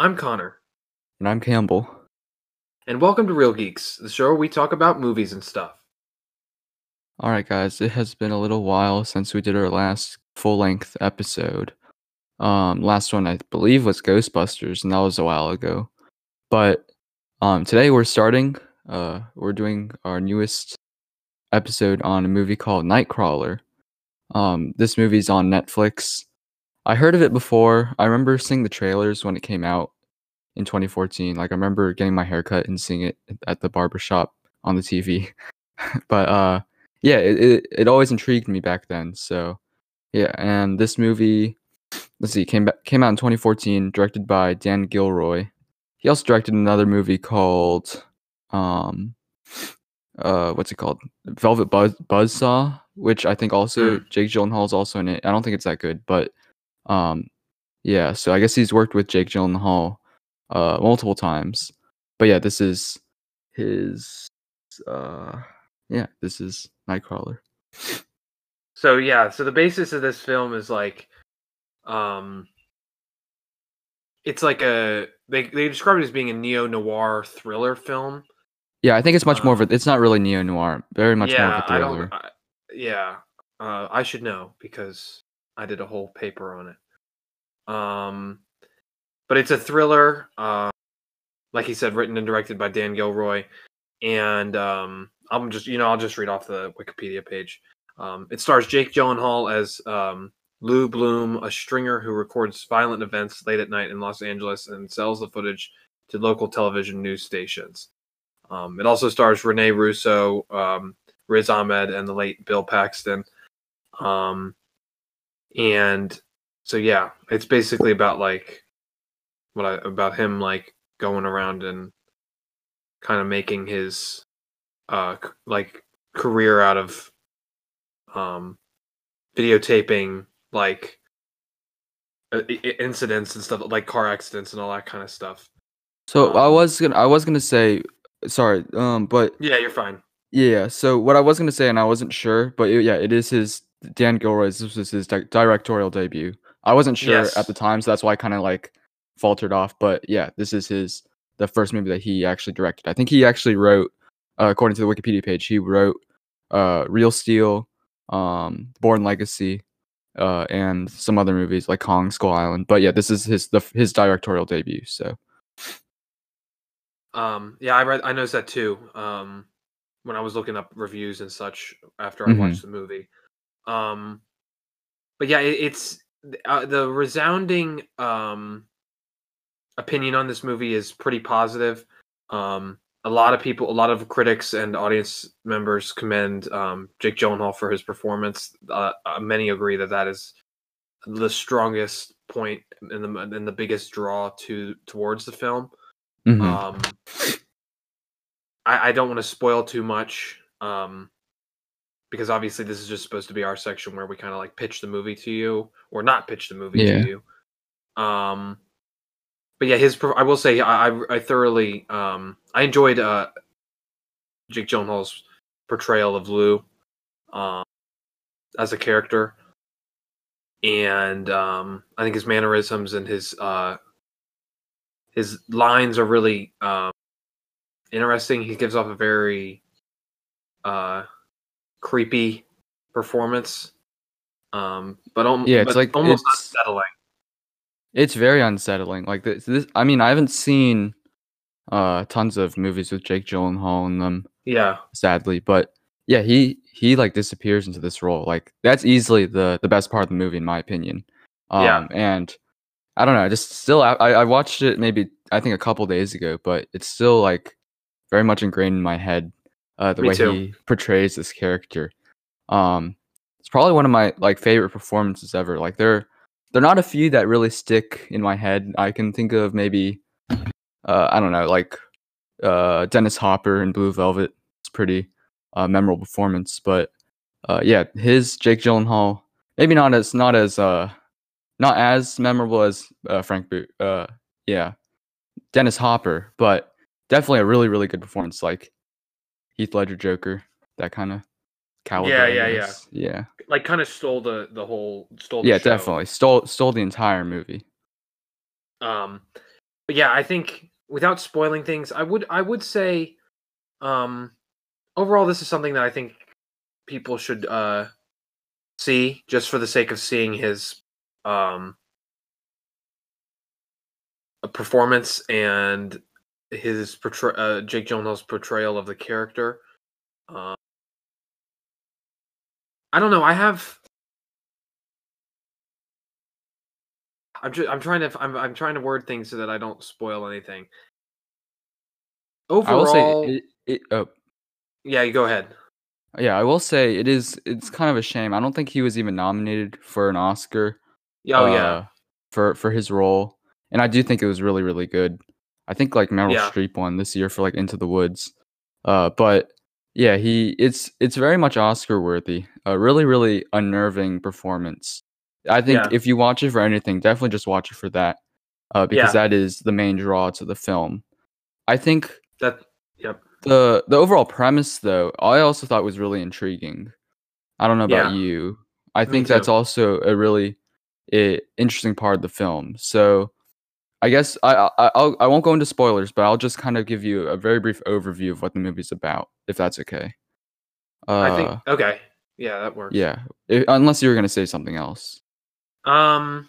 I'm Connor, And I'm Campbell. and welcome to Real Geeks, the show where we talk about movies and stuff. All right, guys, it has been a little while since we did our last full length episode. Um, last one I believe was Ghostbusters, and that was a while ago. But um, today we're starting. Uh, we're doing our newest episode on a movie called Nightcrawler. Um, this movie's on Netflix. I heard of it before. I remember seeing the trailers when it came out in 2014. Like I remember getting my haircut and seeing it at the barber shop on the TV. but uh yeah, it, it it always intrigued me back then. So yeah, and this movie let's see, came back came out in 2014, directed by Dan Gilroy. He also directed another movie called um uh what's it called? Velvet Buzz Buzzsaw, which I think also Jake Gyllenhaal is also in it. I don't think it's that good, but um yeah, so I guess he's worked with Jake Gyllenhaal uh multiple times. But yeah, this is his uh yeah, this is Nightcrawler. So yeah, so the basis of this film is like, um, it's like a they they describe it as being a neo noir thriller film. Yeah, I think it's much more of a it's not really neo noir, very much more yeah, of a I thriller. don't. I, yeah, uh, I should know because I did a whole paper on it. Um, but it's a thriller. Uh, like he said, written and directed by Dan Gilroy, and um, I'm just you know I'll just read off the Wikipedia page. Um, it stars Jake Gyllenhaal as um, Lou Bloom, a stringer who records violent events late at night in Los Angeles and sells the footage to local television news stations. Um, it also stars Rene Russo, um, Riz Ahmed, and the late Bill Paxton. And so yeah, it's basically about like what I about him like going around and kind of making his uh c- like career out of um videotaping like uh, i- i- incidents and stuff like car accidents and all that kind of stuff. So I um, was gonna I was gonna say sorry, um, but Yeah, you're fine. yeah. So what I was gonna say, and I wasn't sure, but it, yeah, it is his Dan Gilroy's. This was his di- directorial debut. I wasn't sure Yes. at the time, so that's why I kind of like faltered off. But yeah, this is his the first movie that he actually directed. I think he actually wrote, uh, according to the Wikipedia page, he wrote uh, Real Steel, um, Bourne Legacy, uh, and some other movies like Kong Skull Island. But yeah, this is his the his directorial debut. So Um, yeah, I read, I noticed that too. Um, when I was looking up reviews and such after I Mhm. watched the movie. Um, but yeah, it, it's uh, the resounding um opinion on this movie is pretty positive. Um, a lot of people, a lot of critics and audience members commend um, Jake Gyllenhaal for his performance. Uh, uh, many agree that that is the strongest point and the and the biggest draw to towards the film. mhm. Um, I, I don't want to spoil too much, um, because obviously this is just supposed to be our section where we kind of like pitch the movie to you, or not pitch the movie Yeah. to you. Um, but yeah, his I will say I I, thoroughly um I enjoyed uh Jake Gyllenhaal's portrayal of Lou, um, as a character, and um I think his mannerisms and his uh his lines are really um, interesting. He gives off a very uh, creepy performance, um, but, al- Yeah, it's but like- almost it's- unsettling. It's very unsettling. Like this, this I mean, I haven't seen uh tons of movies with Jake Gyllenhaal in them, Yeah, sadly, but yeah, he he like disappears into this role. Like that's easily the the best part of the movie in my opinion. Um Yeah. and I don't know, just still I I watched it maybe I think a couple days ago, but it's still like very much ingrained in my head uh the Me way too. he portrays this character. Um it's probably one of my like favorite performances ever. Like there there are not a few that really stick in my head. I can think of maybe uh I don't know, like uh Dennis Hopper in Blue Velvet. It's pretty uh memorable performance, but uh yeah, his Jake Gyllenhaal maybe not as not as uh not as memorable as uh Frank Bo- uh yeah, Dennis Hopper, but definitely a really really good performance like Heath Ledger Joker, that kind of caliber. I yeah, yeah. Yeah. like kind of stole the the whole stole. The Yeah, show. definitely. Stole stole the entire movie. Um, but yeah, I think without spoiling things, I would I would say um overall this is something that I think people should uh see just for the sake of seeing his um a performance and his portray- uh, Jake Gyllenhaal's portrayal of the character. Um, I don't know. I have. I'm just, I'm trying to I'm I'm trying to word things so that I don't spoil anything. I will Overall, say it, it oh, yeah, you go ahead. yeah, I will say it is it's kind of a shame. I don't think he was even nominated for an Oscar. Oh yeah, uh, for for his role, and I do think it was really really good. I think like Meryl Yeah. Streep won this year for like Into the Woods, uh, but yeah, he it's it's very much Oscar worthy. A really really unnerving performance. I think Yeah. if you watch it for anything, definitely just watch it for that, uh, because that is the main draw to the film. I think that yep. the the overall premise though, I also thought was really intriguing. I don't know about Yeah. you. I Me think that's too. also a really interesting part of the film. So I guess I, I I'll I won't go into spoilers, but I'll just kind of give you a very brief overview of what the movie's about, if that's okay. Uh, I think okay. Yeah, that works. yeah. I- unless you were gonna say something else. Um.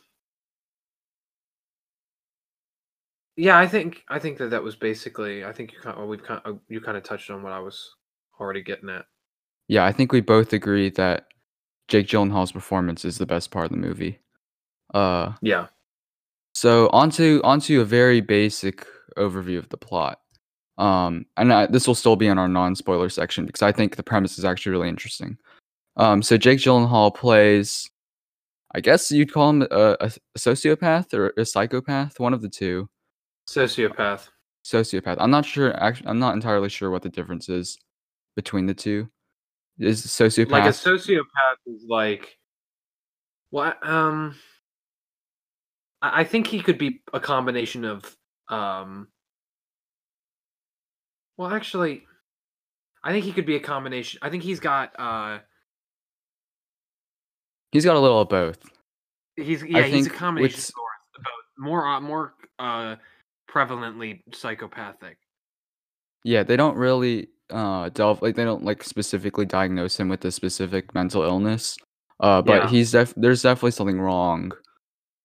Yeah, I think I think that that was basically. I think you kind. Well, we've kind. Of, you kind of touched on what I was already getting at. Yeah, I think we both agree that Jake Gyllenhaal's performance is the best part of the movie. Uh, Yeah. So onto onto a very basic overview of the plot. Um, and I, this will still be in our non-spoiler section because I think the premise is actually really interesting. Um, so Jake Gyllenhaal plays, I guess you'd call him a, a, sociopath or a psychopath, one of the two. Sociopath. Sociopath. I'm not sure. Actually, I'm not entirely sure what the difference is between the two. Is sociopath Like a sociopath is like. Well, um. I think he could be a combination of um. Well, actually, I think he could be a combination. I think he's got uh. he's got a little of both. He's yeah, he's a combination with- of both. both. More uh, more uh prevalently psychopathic. Yeah, they don't really uh delve like they don't like specifically diagnose him with a specific mental illness. Uh but Yeah. he's def there's definitely something wrong.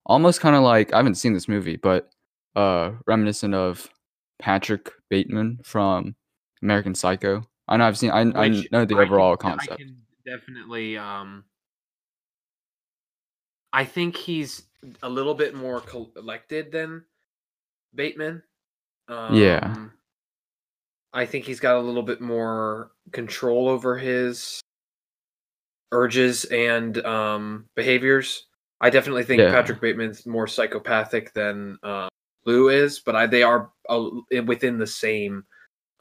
Almost kind of like I haven't seen this movie, but uh reminiscent of Patrick Bateman from American Psycho. I know I've seen I, I know the I can- overall I concept. can definitely um I think he's a little bit more collected than Bateman. Um, Yeah. I think he's got a little bit more control over his urges and um behaviors. I definitely think Yeah. Patrick Bateman's more psychopathic than uh, Lou is, but I, they are uh, within the same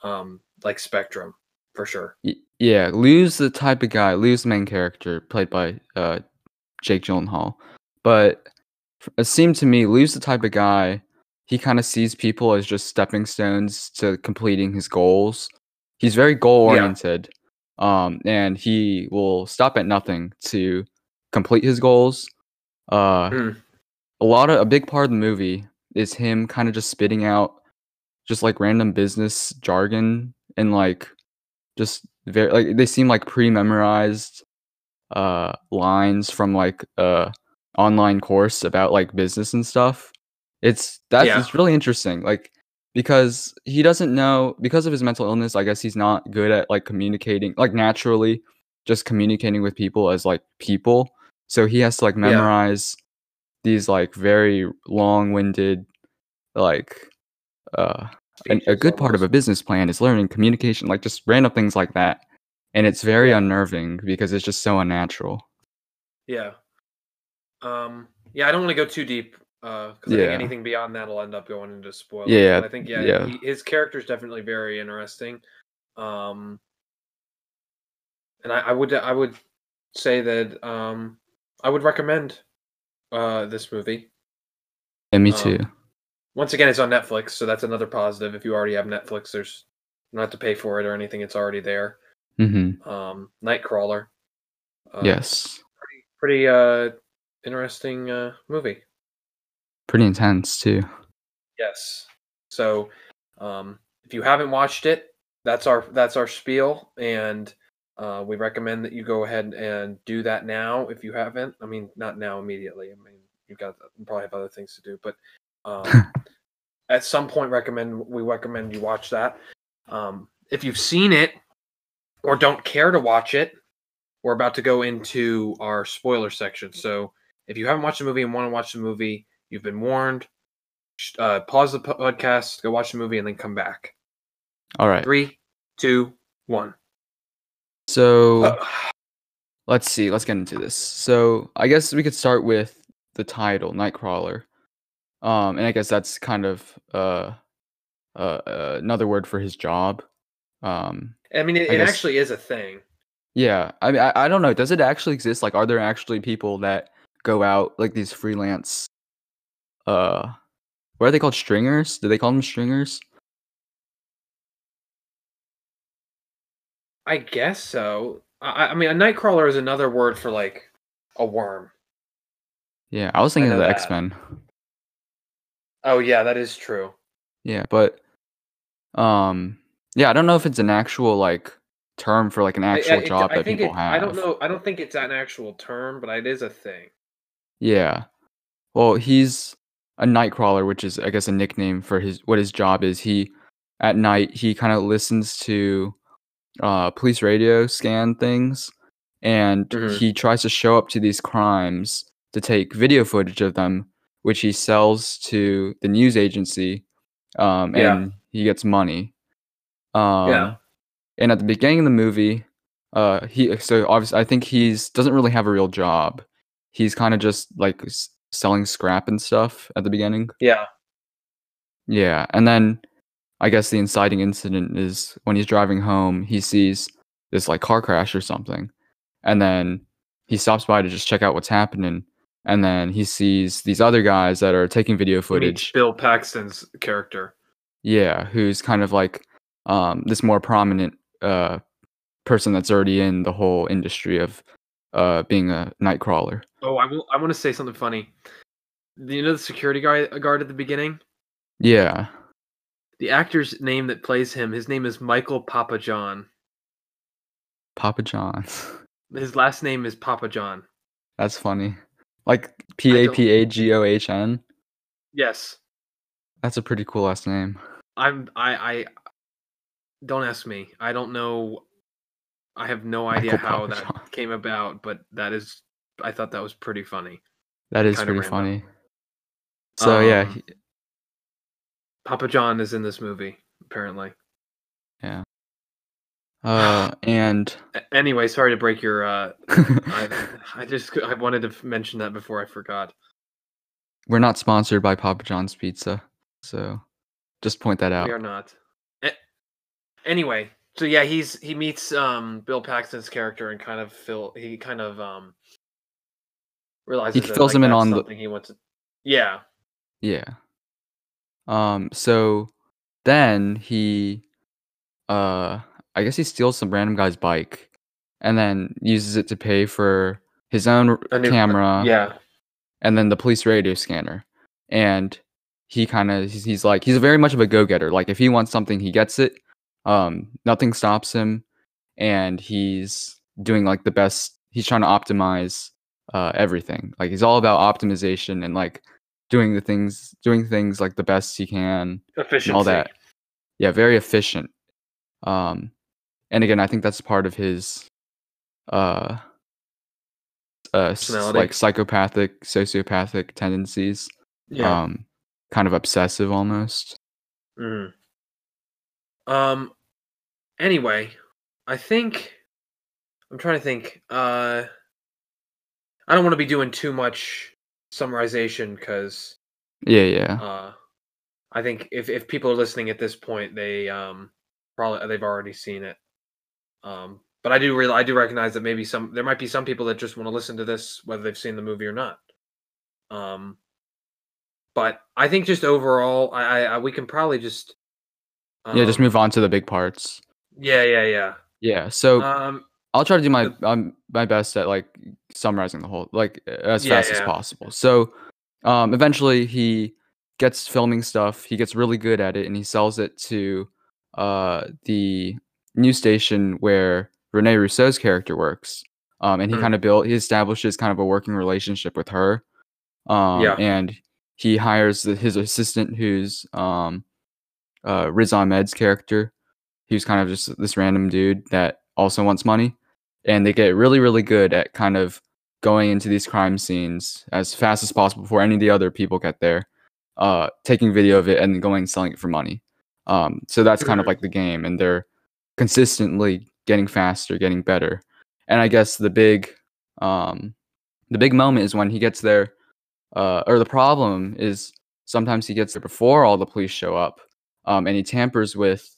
um like spectrum for sure. Yeah, Lou's the type of guy. Lou's the main character, played by uh, Jake Gyllenhaal. But it seemed to me, Lou's the type of guy. He kind of sees people as just stepping stones to completing his goals. He's very goal oriented, um, and he will stop at nothing to complete his goals. Uh, Hmm. a lot of a big part of the movie is him kind of just spitting out just like random business jargon and like just very like they seem like pre-memorized uh lines from like uh online course about like business and stuff it's that's Yeah. it's really interesting like because he doesn't know because of his mental illness i guess he's not good at like communicating like naturally just communicating with people as like people so he has to like Yeah. These like very long-winded like uh an, a good part of a business plan is learning communication, like just random things like that. And it's very unnerving because it's just so unnatural. Yeah. Um. Yeah, I don't want to go too deep. Uh, because I think Yeah. anything beyond that will end up going into spoilers. Yeah, But I think yeah, yeah. He, his character is definitely very interesting. Um. And I, I would I would say that um I would recommend uh this movie. And me Um, too. Once again, it's on Netflix, so that's another positive. If you already have Netflix, there's don't to pay for it or anything. It's already there. Mm-hmm. Um, Nightcrawler. Uh, yes. Pretty uh interesting uh movie. Pretty intense too. Yes. So, um, if you haven't watched it, that's our that's our spiel, and uh, we recommend that you go ahead and do that now if you haven't. I mean, not now immediately. I mean, you've got you probably have other things to do, but um, at some point, recommend we recommend you watch that. Um, if you've seen it or don't care to watch it, we're about to go into our spoiler section. So if you haven't watched the movie and want to watch the movie, you've been warned. Uh, pause the podcast, go watch the movie, and then come back. All right. Three, two, one. So Uh, let's see. Let's get into this. So I guess we could start with the title, Nightcrawler. Um, and I guess that's kind of uh, uh, uh another word for his job. Um, I mean, it, I it guess- actually is a thing. yeah. I mean, I, I don't know. Does it actually exist? Like, are there actually people that go out like these freelance? Uh, what are they called? Stringers? Do they call them stringers? I guess so. I, I mean, a nightcrawler is another word for like a worm. Yeah, I was thinking of the. X Men. Oh yeah, that is true. Yeah, but um, yeah, I don't know if it's an actual like term for like an I- I- actual it- job I that think people it, have. I don't know. I don't think it's an actual term, but it is a thing. Yeah. Well, he's a nightcrawler, which is I guess a nickname for his what his job is. He at night he kind of listens to uh police radio scan things and Mhm. he tries to show up to these crimes to take video footage of them which he sells to the news agency um Yeah. and he gets money. Um Yeah. and at the beginning of the movie uh he so obviously i think he's doesn't really have a real job he's kind of just like s- selling scrap and stuff at the beginning Yeah. yeah and then i guess the inciting incident is when he's driving home he sees this like car crash or something and then he stops by to just check out what's happening and then he sees these other guys that are taking video footage Bill Paxton's character. yeah who's kind of like um this more prominent uh person that's already in the whole industry of uh being a nightcrawler Oh, I will. I want to say something funny. You know the security guard guard at the beginning. yeah The actor's name that plays him, his name is Michael Papajohn. papa john's His last name is Papa John. that's funny like p-a-p-a-g-o-h-n Yes, that's a pretty cool last name I'm. I. I. Don't ask me. I don't know. I have no idea Michael how Papa that John. came about, but that is. I thought that was pretty funny. that is pretty random. funny so yeah Um, he- Papa John is in this movie, apparently. Yeah. Uh and Anyway, sorry to break your. uh I, I just I wanted to mention that before I forgot. we're not sponsored by papa john's pizza so just point that out We are not. Anyway, so yeah, he's he meets um Bill Paxton's character and kind of fill he kind of um realizes that, fills like, him in on the- he wants to. Yeah, Yeah. Um so then he uh I guess he steals some random guy's bike and then uses it to pay for his own new- camera yeah, and then the police radio scanner. And he kind of he's, he's like he's very much of a go-getter. Like if he wants something, he gets it. Um nothing stops him and he's doing like the best he's trying to optimize uh everything. Like he's all about optimization and like doing the things doing things like the best he can efficiency. and all that. Yeah, very efficient. Um and again, I think that's part of his uh uh like psychopathic, sociopathic tendencies. Yeah. Um kind of obsessive almost. Mhm. Um. Anyway, I think I'm trying to think. Uh, I don't want to be doing too much summarization because Yeah, yeah. uh, I think if if people are listening at this point, they um probably they've already seen it. Um, but I do real I do recognize that maybe some there might be some people that just want to listen to this whether they've seen the movie or not. Um, but I think just overall, I, I, we can probably just yeah, just um, move on to the big parts. Yeah, yeah, yeah. Yeah. So Um, I'll try to do my um, my best at like summarizing the whole like as Yeah, fast as possible. So um eventually he gets filming stuff. He gets really good at it, and he sells it to uh, the news station where Rene Russo's character works. Um, and he Hmm. kind of built, he establishes kind of a working relationship with her. Um, Yeah. and he hires the, his assistant, who's um, uh, Riz Ahmed's character. He's kind of just this random dude that also wants money. And they get really, really good at kind of going into these crime scenes as fast as possible before any of the other people get there, uh, taking video of it and then going and selling it for money. Um, so that's kind of Mhm. like the game, and they're consistently getting faster, getting better. And I guess the big, um, the big moment is when he gets there, uh, or the problem is sometimes he gets there before all the police show up, um, and he tampers with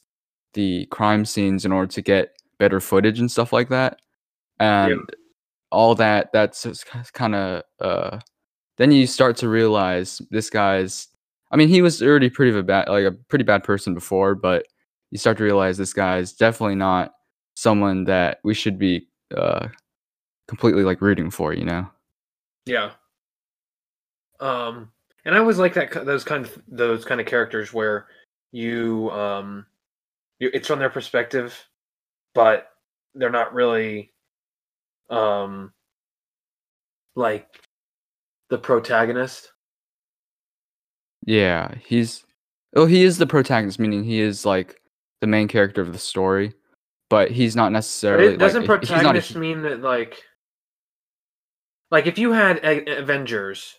the crime scenes in order to get better footage and stuff like that. And all that that's kind of uh then you start to realize this guy's I mean he was already pretty of a bad like a pretty bad person before, but you start to realize this guy's definitely not someone that we should be uh completely like rooting for, you know. Yeah. Um, and I always like that those kind of those kind of characters where you um, you, it's from their perspective, but they're not really um like the protagonist. Yeah, he's oh he is the protagonist meaning he is like the main character of the story, but he's not necessarily it doesn't like, he's not a protagonist mean that like like if you had a- Avengers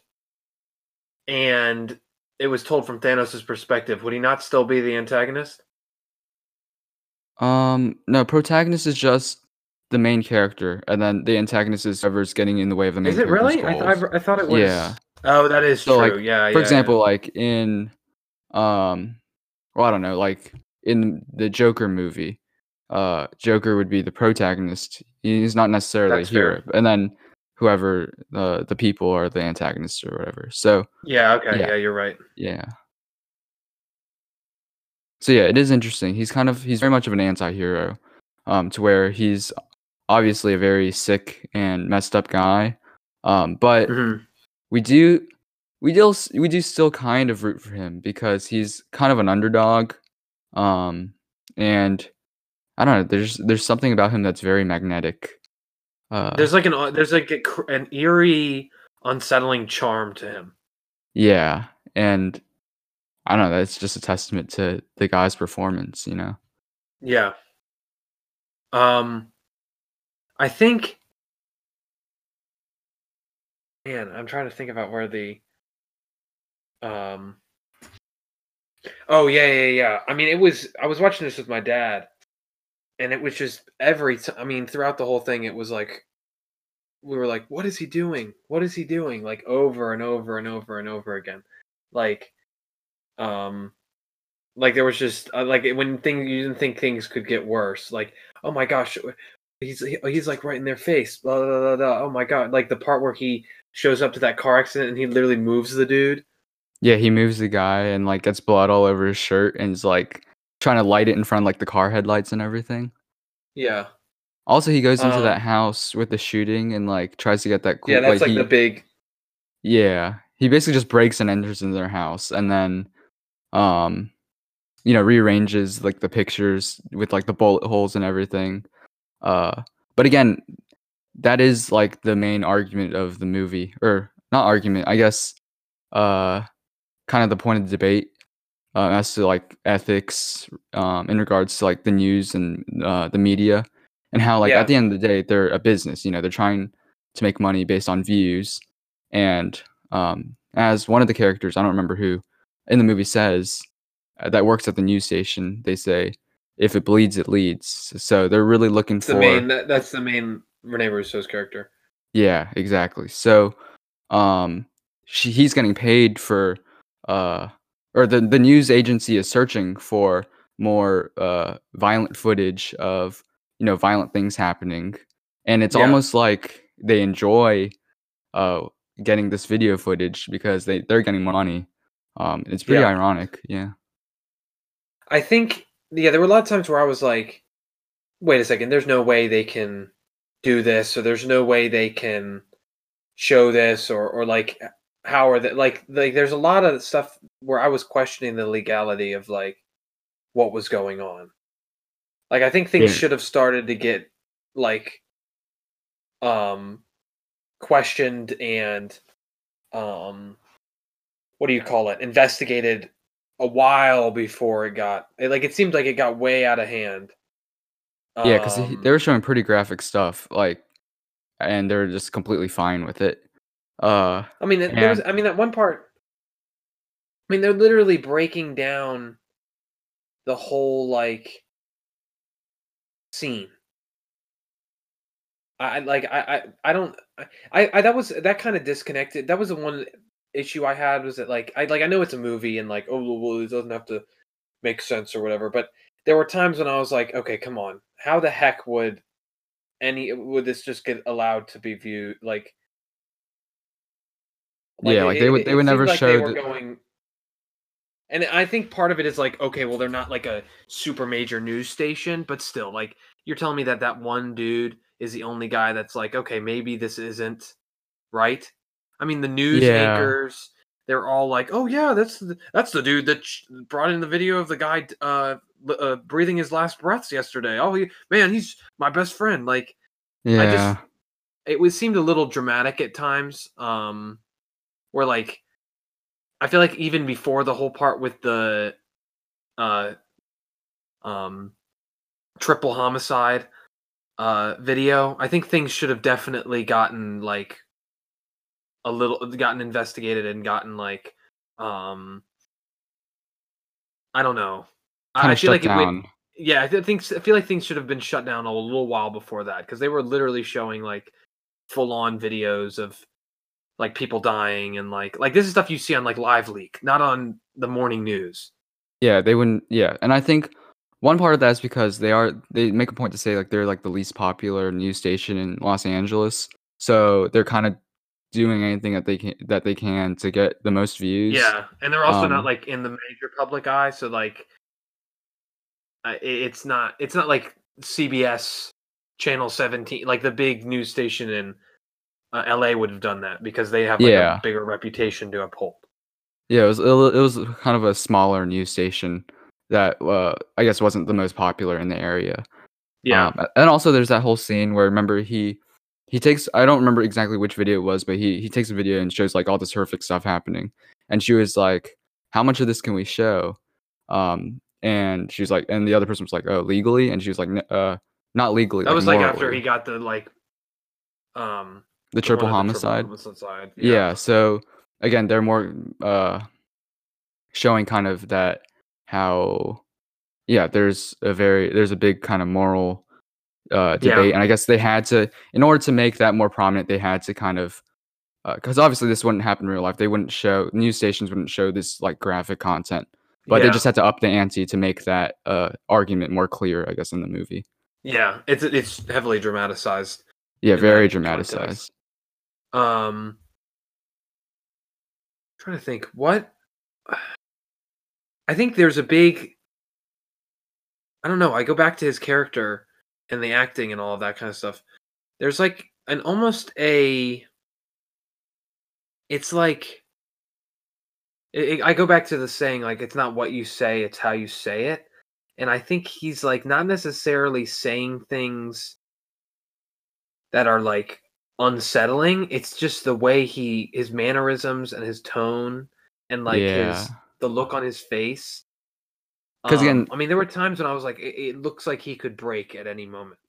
and it was told from Thanos' perspective, would he not still be the antagonist? Um, no, protagonist is just the main character, and then the antagonist is whoever's getting in the way of the main Is it character's really? I, th- I thought it was. Yeah. Oh, that is So, true. like, yeah. For yeah, example, like in, um, well, I don't know, like in the Joker movie, uh, Joker would be the protagonist. He's not necessarily That's a hero, fair. and then whoever uh, the people are the antagonists or whatever. So Yeah. Okay. Yeah. Yeah. you're right. yeah. So yeah, it is interesting. He's kind of he's very much of an anti-hero, um, to where he's obviously a very sick and messed up guy. Um, but Mhm. we do we do we do still kind of root for him because he's kind of an underdog. Um, and I don't know, there's there's something about him that's very magnetic. Uh, There's like an there's like a, an eerie, unsettling charm to him. yeah, and I don't know, that's just a testament to the guy's performance, you know. Yeah. Um, I think. Man, I'm trying to think about where the. Um. Oh yeah, yeah, yeah. I mean, it was. I was watching this with my dad, and it was just every. T- I mean, throughout the whole thing, it was like. We were like, "What is he doing? What is he doing?" Like over and over and over and over again, like, um, like there was just uh, like when things you didn't think things could get worse. Like, oh my gosh, he's he- he's like right in their face. Blah, blah, blah, blah. Oh my god! Like the part where he shows up to that car accident and he literally moves the dude. Yeah, he moves the guy and like gets blood all over his shirt and is like trying to light it in front of like the car headlights and everything. Yeah, Also, he goes into Um, that house with the shooting and like tries to get that cool. yeah. That's like, he, the big. Yeah, he basically just breaks and enters into their house and then, um, you know, rearranges like the pictures with like the bullet holes and everything. Uh, but again, that is like the main argument of the movie, or not argument, I guess. Uh, kind of the point of the debate uh, as to like ethics um, in regards to like the news and uh, the media and how like Yeah. at the end of the day they're a business you know they're trying to make money based on views and um, as one of the characters i don't remember who in the movie says uh, that works at the news station they say if it bleeds it leads so they're really looking It's for the main. That, that's the main Rene Russo's character. yeah, exactly. So, um, she, he's getting paid for, uh, or the the news agency is searching for more uh violent footage of you know violent things happening, and it's Yeah. almost like they enjoy, uh, getting this video footage because they they're getting money. Um, it's pretty Yeah. ironic. Yeah. I think yeah, there were a lot of times where I was like, wait a second, there's no way they can do this, or there's no way they can show this, or or like how are that like like there's a lot of stuff where I was questioning the legality of like what was going on. Like I think things Yeah. should have started to get like um questioned and um what do you call it investigated a while before it got it, like it seemed like it got way out of hand. Yeah, because Um, they were showing pretty graphic stuff, like, and they're just completely fine with it. Uh, I mean, th- there was. I mean, that one part. I mean, they're literally breaking down the whole like scene. I I- like. I. I. I don't. I. I that was that kind of disconnected. That was the one issue I had was that like I like I know it's a movie and like oh well it doesn't have to make sense or whatever, but there were times when I was like, okay, come on, how the heck would any would this just get allowed to be viewed like? Yeah, like, they would- they would never like show they were the- going. And I think part of it is like, okay, well, they're not like a super major news station, but still, like, you're telling me that that one dude is the only guy that's like, okay, maybe this isn't right. I mean, the news Yeah. anchors, they're all like, oh yeah, that's the, that's the dude that sh- brought in the video of the guy uh, uh breathing his last breaths yesterday. Oh, he, man, he's my best friend. Like, yeah, I just it was seemed a little dramatic at times. Um, where like I feel like even before the whole part with the uh um triple homicide uh video, I think things should have definitely gotten like a little gotten investigated and gotten like um I don't know. I- kind I feel like it went, down. yeah, I think I feel like things should have been shut down a little while before that because they were literally showing like full on videos of like people dying and like like this is stuff you see on like Live Leak, not on the morning news. Yeah, they wouldn't. Yeah, and I think one part of that is because they are they make a point to say like they're like the least popular news station in Los Angeles, so they're kind of doing anything that they can that they can to get the most views. Yeah, and they're also Um, not like in the major public eye, so like uh, it's not it's not like CBS channel 17 like the big news station in uh, LA would have done that because they have like Yeah. a bigger reputation to uphold. Yeah, it was it it was kind of a smaller news station that uh, I guess wasn't the most popular in the area. Yeah. Um, and also there's that whole scene where remember he he takes I don't remember exactly which video it was, but he he takes a video and shows like all this horrific stuff happening. And she was like, "How much of this can we show?" Um, and she's like, and the other person was like, "Oh, legally?" And she was like, "N- "Uh, not legally." that was like after he got the like um the the triple of the homicide. homicide. yeah. so again they're more uh showing kind of that how yeah there's a very there's a big kind of moral uh Yeah. debate and i guess they had to in order to make that more prominent they had to kind of because obviously this wouldn't happen in real life they wouldn't show news stations wouldn't show this like graphic content but they just had to up the ante to make that uh argument more clear i guess in the movie yeah, it's it's heavily dramatized. yeah very context. dramatized Um trying to think what I think there's a big I don't know, I go back to his character and the acting and all of that kind of stuff. There's like an almost a it's like it, it- I go back to the saying like it's not what you say, it's how you say it. And I think he's like not necessarily saying things that are like unsettling. It's just the way he his mannerisms and his tone and like Yeah. his the look on his face. 'Cause again- Um, I mean, there were times when I was like, it, it looks like he could break at any moment.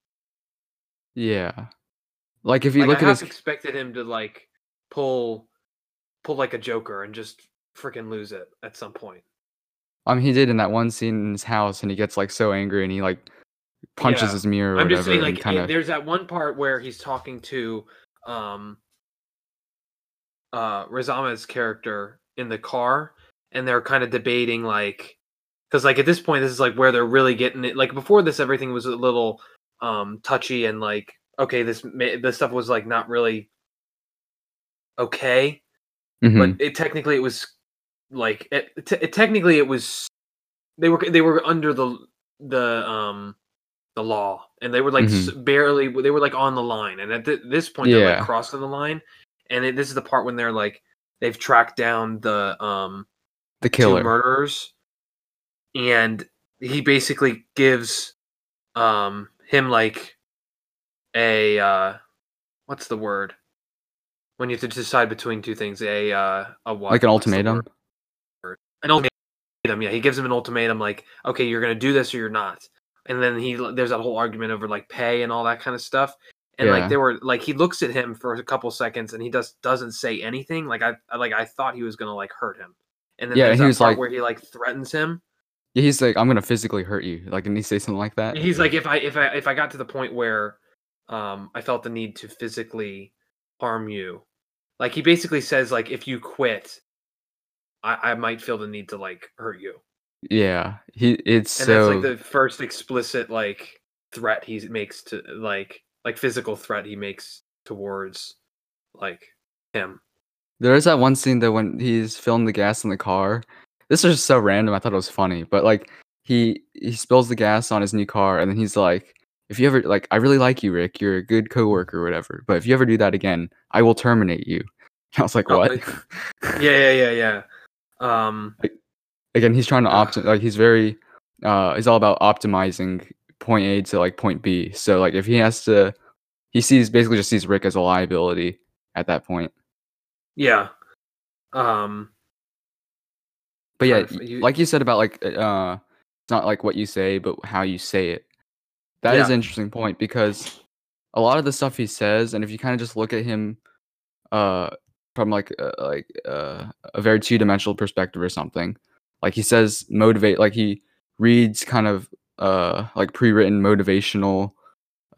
yeah like if you like, look I at half his expected him to like pull, pull like a Joker and just freaking lose it at some point. I mean, he did in that one scene in his house, and he gets like so angry, and he like punches Yeah. his mirror. Or I'm whatever, just saying, like, kind it- of there's that one part where he's talking to, um, uh, Riz Ahmed's character in the car, and they're kind of debating, like, because like at this point, this is like where they're really getting it. Like before this, everything was a little, um, touchy and like, okay, this this stuff was like not really okay, Mhm. but it technically it was like it, it technically it was they were they were under the the um the law and they were like s barely they were like on the line and at th- this point they're like crossing the line and it, this is the part when they're like they've tracked down the um The killer. murderers, and he basically gives um him like a uh what's the word? When you have to decide between two things a uh a what like an ultimatum. an ultimatum yeah. He gives him an ultimatum like okay you're gonna do this or you're not. And then he there's that whole argument over like pay and all that kind of stuff. And Yeah. like they were like he looks at him for a couple seconds and he just doesn't say anything. Like i like i thought he was gonna like hurt him. And then Yeah, there's he was part like- where he like threatens him Yeah, he's like, I'm gonna physically hurt you. Like, didn't he say something like that? he's like if i if i if i got to the point where um i felt the need to physically harm you like he basically says like if you quit i i might feel the need to like hurt you Yeah, he. It's and so. that's like the first explicit like threat he makes to like like physical threat he makes towards like him There is that one scene that when he's filling the gas in the car. This is just so random. I thought it was funny, but like he he spills the gas on his new car, and then he's like, "If you ever like, I really like you, Rick. You're a good coworker, or whatever. But if you ever do that again, I will terminate you." I was like, Oh, "What?" like- yeah yeah yeah yeah um Again, he's trying to opt. Like he's very. Uh, he's all about optimizing point A to like point B. So like if he has to, he sees basically just sees Rick as a liability at that point. yeah um But yeah, Trying to f- y- you- like you said about like uh it's not like what you say, but how you say it. That is Yeah. an interesting point because a lot of the stuff he says, and if you kind of just look at him uh from like uh, like uh, a very two dimensional perspective or something, like he says motivate, like he reads kind of uh like pre-written motivational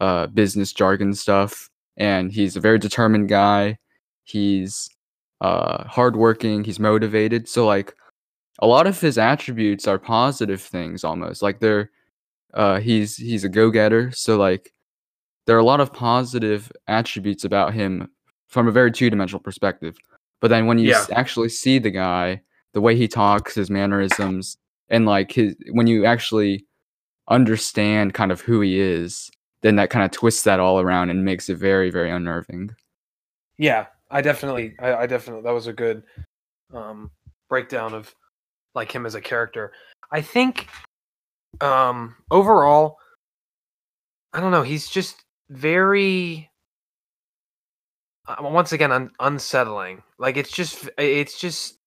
uh business jargon stuff, and he's a very determined guy. He's uh hardworking. He's motivated. So like a lot of his attributes are positive things almost like they're uh he's he's a go-getter so like there are a lot of positive attributes about him from a very two-dimensional perspective but then when you Yeah. s- actually see the guy the way he talks his mannerisms and like his when you actually understand kind of who he is then that kind of twists that all around and makes it very very unnerving Yeah, I definitely, I, I definitely, that was a good um, breakdown of like him as a character. I think um, overall, I don't know, he's just very, uh, once again, un- unsettling. Like it's just, it's just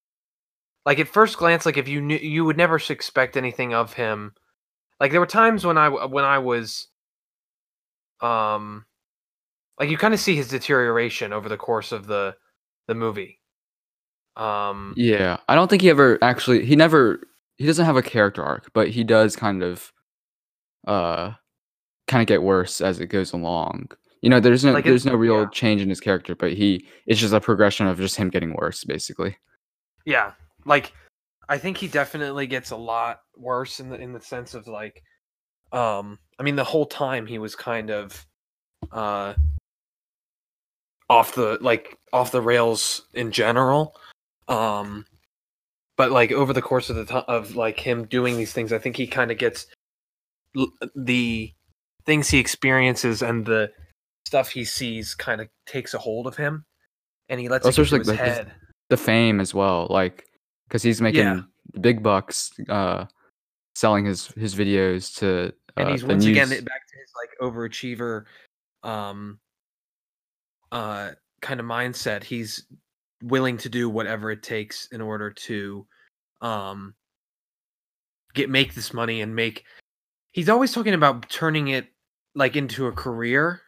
like at first glance, like if you knew, you would never expect anything of him. Like there were times when I when I was, um, like you kind of see his deterioration over the course of the the movie. Um, Yeah, I don't think he ever actually he never he doesn't have a character arc, but he does kind of uh kind of get worse as it goes along. You know, there's no Like there's no real yeah. change in his character, but he it's just a progression of just him getting worse basically. yeah, like I think he definitely gets a lot worse in the in the sense of like, um, I mean, the whole time he was kind of, uh, off the like off the rails in general. Um, but like over the course of the time of like him doing these things, I think he kind of gets l- the things he experiences and the stuff he sees kind of takes a hold of him, and he lets Also, it get just, to like, his the- his- head. The fame as well, like cuz he's making Yeah. big bucks uh selling his his videos to uh, and he's once again news- it- back to his like overachiever um uh kind of mindset he's willing to do whatever it takes in order to um get make this money and make he's always talking about turning it like into a career.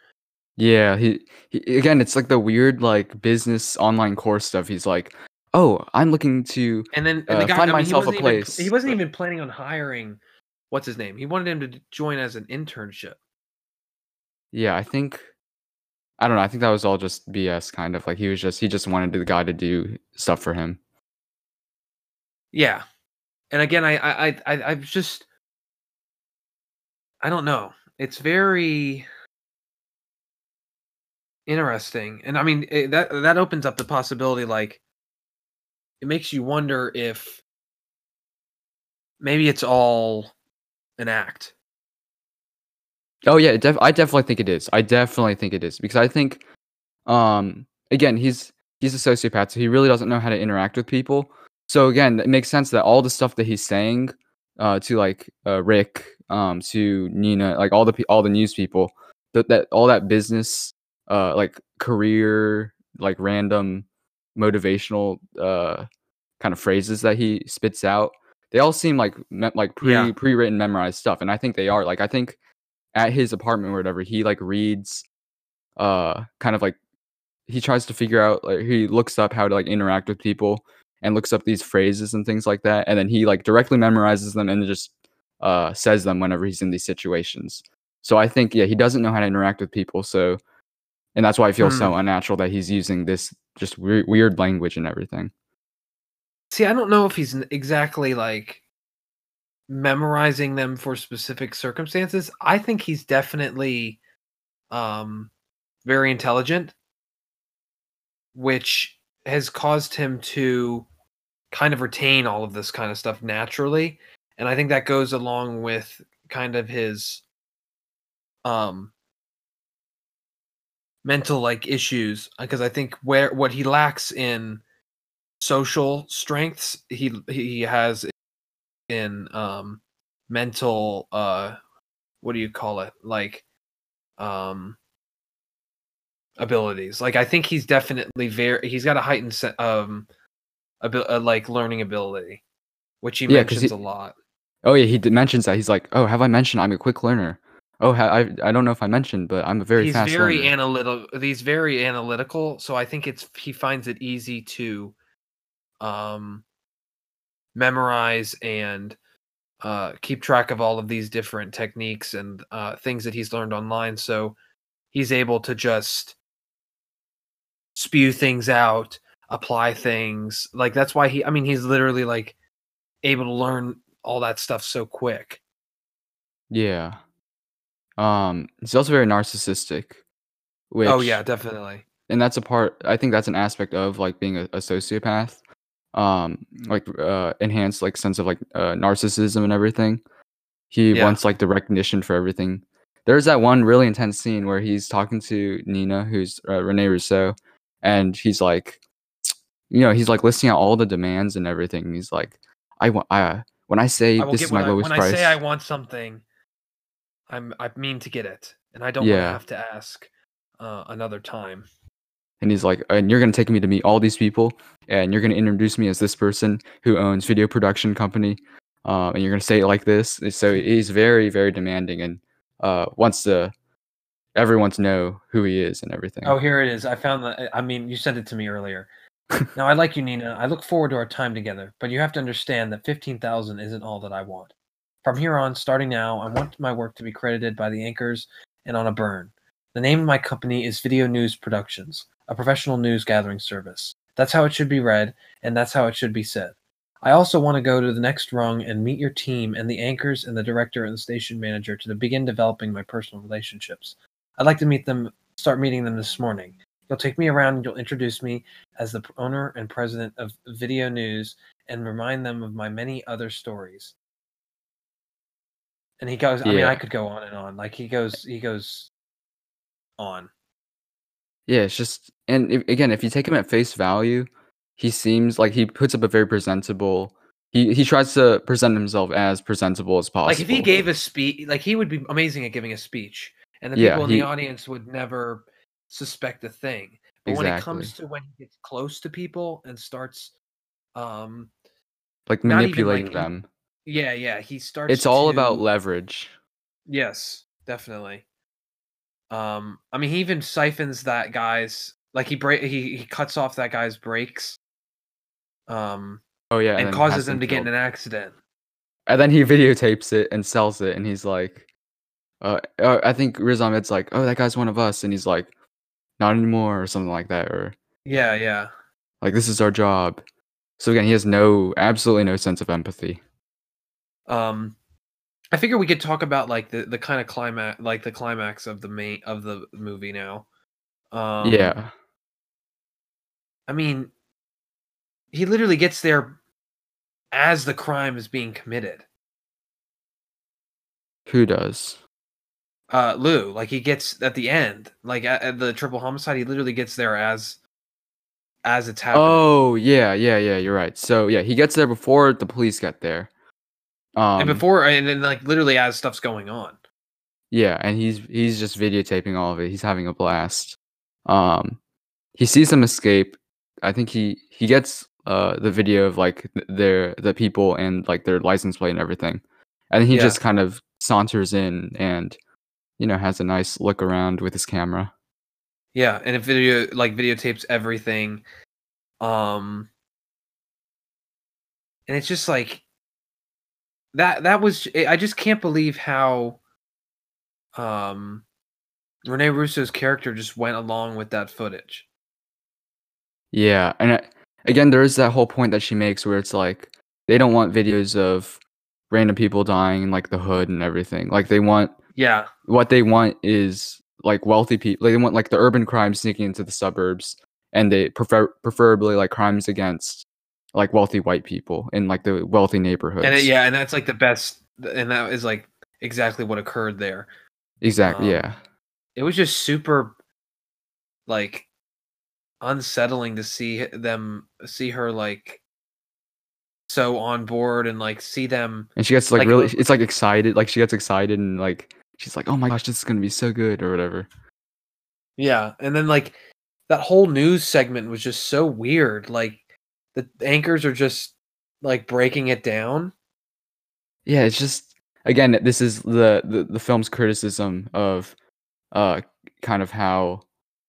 Yeah, he, he again, it's like the weird like business online course stuff. He's like, "Oh, I'm looking to and then and Uh, the guy find I mean, myself a wasn't even place, he wasn't but- even planning on hiring what's his name? He wanted him to join as an internship. Yeah, I think I don't know. I think that was all just BS kind of. Like he was just he just wanted the guy to do stuff for him. Yeah, and again, I, I, I, I've just, I don't know. It's very interesting, and I mean it, that that opens up the possibility. Like, it makes you wonder if maybe it's all an act. Oh yeah, def- I definitely think it is. I definitely think it is because I think um again, he's he's a sociopath, so he really doesn't know how to interact with people. So again, it makes sense that all the stuff that he's saying uh, to like uh, Rick, um, to Nina, like all the pe- all the news people, that that all that business, uh, like career, like random motivational uh, kind of phrases that he spits out, they all seem like me- like pre Yeah. pre written memorized stuff, and I think they are. Like I think at his apartment or whatever, he like reads, uh, kind of like he tries to figure out like he looks up how to like interact with people and looks up these phrases and things like that and then he like directly memorizes them and just uh says them whenever he's in these situations. So i think yeah he doesn't know how to interact with people so and that's why i feel so unnatural that he's using this just weird, weird language and everything. See, I don't know if he's exactly like memorizing them for specific circumstances. I think he's definitely um very intelligent, which has caused him to kind of retain all of this kind of stuff naturally. And I think that goes along with kind of his um mental like issues because I think where what he lacks in social strengths he he has in um mental uh what do you call it? Like um abilities. Like i think he's definitely very he's got a heightened se- um abil- uh, like learning ability which he Yeah, mentions he- a lot. Oh yeah he mentions that. He's like oh have i mentioned i'm a quick learner? Oh ha- I, I don't know if i mentioned but i'm a very he's fast very learner. analytical he's very analytical so i think it's he finds it easy to um memorize and uh keep track of all of these different techniques and uh things that he's learned online. So he's able to just spew things out apply things. Like that's why he i mean he's literally like able to learn all that stuff so quick. Yeah. Um he's also very narcissistic which oh yeah definitely. and that's a part i think that's an aspect of like being a, a sociopath um like uh enhanced like sense of like uh narcissism and everything he Yeah. wants like the recognition for everything there's that one really intense scene where he's talking to nina who's uh, Rene Russo and he's like you know he's like listing out all the demands and everything and he's like i want i when i say I this is my I, lowest when price I say I want something, I'm I mean to get it, and I don't want to Yeah. have to ask uh, another time. And he's like and you're going to take me to meet all these people and you're going to introduce me as this person who owns video production company um, and you're going to say it like this And so he's very very demanding and uh, wants to everyone to know who he is and everything Oh, here it is. I found that. I mean, you sent it to me earlier. now I like you, Nina. I look forward to our time together, but you have to understand that fifteen thousand isn't all that I want. From here on, starting now, I want my work to be credited by the anchors and on a burn. The name of my company is Video News Productions, a professional news gathering service. That's how it should be read, and that's how it should be said. I also want to go to the next rung and meet your team and the anchors and the director and the station manager to begin developing my personal relationships. I'd like to meet them, start meeting them this morning. You'll take me around and you'll introduce me as the owner and president of Video News and remind them of my many other stories. And he goes, I mean, I could go on and on. Like he goes, he goes on. yeah it's just and if, again if you take him at face value he seems like he puts up a very presentable he he tries to present himself as presentable as possible Like if he gave a speech, like he would be amazing at giving a speech, and the Yeah, people in he- the audience would never suspect a thing. But when it comes to when he gets close to people and starts, um, like manipulating like, them yeah, yeah, he starts. it's all about leverage Yes, definitely. Um, I mean, he even siphons that guy's like he break he he cuts off that guy's brakes, um, oh yeah and, then causes them to get in an accident. and then he videotapes it and sells it and he's like uh, uh i think riz ahmed's like oh that guy's one of us and he's like not anymore or something like that or Yeah, yeah. like this is our job so again he has no absolutely no sense of empathy Um, I figure we could talk about like the the kind of climax, like the climax of the main of the movie now. Um, yeah I mean, he literally gets there as the crime is being committed. who does uh Lou. Like he gets at the end, like at, at the triple homicide, he literally gets there as as it's happening. Oh yeah, yeah, yeah. You're right. So yeah, he gets there before the police get there. Um, and before and then like literally as stuff's going on. Yeah, and he's he's just videotaping all of it. He's having a blast. Um, he sees them escape. I think he he gets uh the video of like their the people and like their license plate and everything, and he Yeah. just kind of saunters in and you know has a nice look around with his camera. Yeah, and it video like videotapes everything. Um and it's just like that that was I just can't believe how um Rene Russo's character just went along with that footage. Yeah, and uh, again, there is that whole point that she makes where it's like they don't want videos of random people dying in like the hood and everything. Like they want Yeah. what they want is like wealthy people. Like, They want like the urban crime sneaking into the suburbs, and they prefer preferably like crimes against like wealthy white people in like the wealthy neighborhoods. And it, yeah, and that's like the best and that is like exactly what occurred there. exactly. um, yeah, It was just super like unsettling to see them see her like so on board and like see them and she gets like, like, really. uh, It's like excited. Like she gets excited and like she's like, "Oh my gosh, this is gonna be so good" or whatever. Yeah, and then like that whole news segment was just so weird. Like the anchors are just like breaking it down. Yeah, it's just again, this is the the, the film's criticism of uh kind of how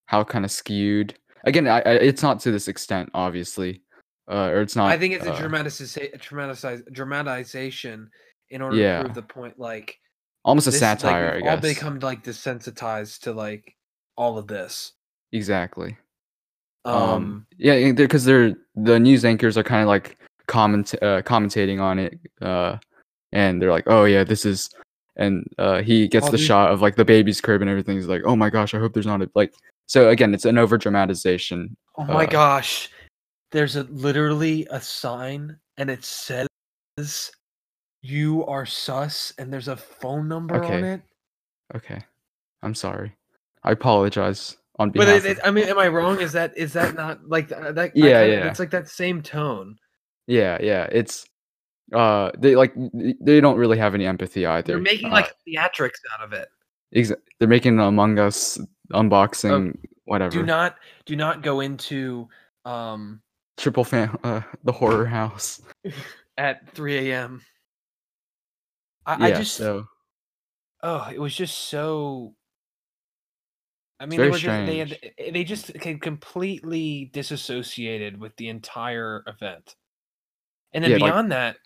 how kind of skewed. Again, I, I, it's not to this extent, obviously, uh, or it's not. I think it's a uh, dramatization, dramatization, dramatization in order Yeah. to prove the point. Like almost a this, like, satire, we've I all become like desensitized to like all of this. exactly. Um, Um, yeah, because they're the news anchors are kind of like comment uh, commentating on it, uh, and they're like, "Oh yeah, this is," and uh, he gets the shot of like the baby's crib and everything. He's like, "Oh my gosh, I hope there's not a like." So again, it's an over dramatization. oh my uh, gosh, there's a literally a sign and it says you are sus and there's a phone number on it. Okay, I'm sorry. I apologize on But behalf. it, it, of, I mean, am I wrong? Is that is that not like that? that Yeah, yeah. It's like that same tone. yeah, yeah, it's uh, they like they don't really have any empathy either. They're making Uh, like theatrics out of it. exa- they're making an Among Us unboxing, whatever. Do not do not go into um triple fan uh the horror house at 3 a.m. I, I yeah just so oh, it was just so. I mean, they were just, they had, eh, they just completely disassociated with the entire event, and then Yeah, like- beyond that,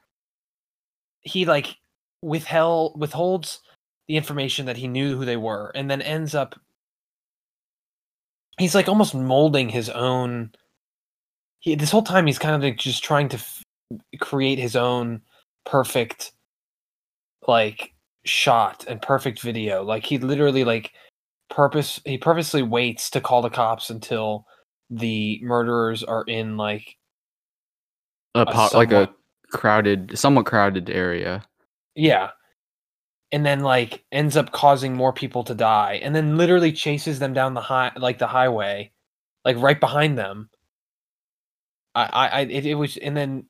he like withheld withholds the information that he knew who they were, and then ends up. He's like almost molding his own. He this whole time he's kind of like just trying to f- create his own perfect, like shot and perfect video. Like he literally like purpose he purposely waits to call the cops until the murderers are in like a po- like a crowded somewhat crowded area. Yeah. And then like ends up causing more people to die and then literally chases them down the high like the highway like right behind them. I i, I it, it was and then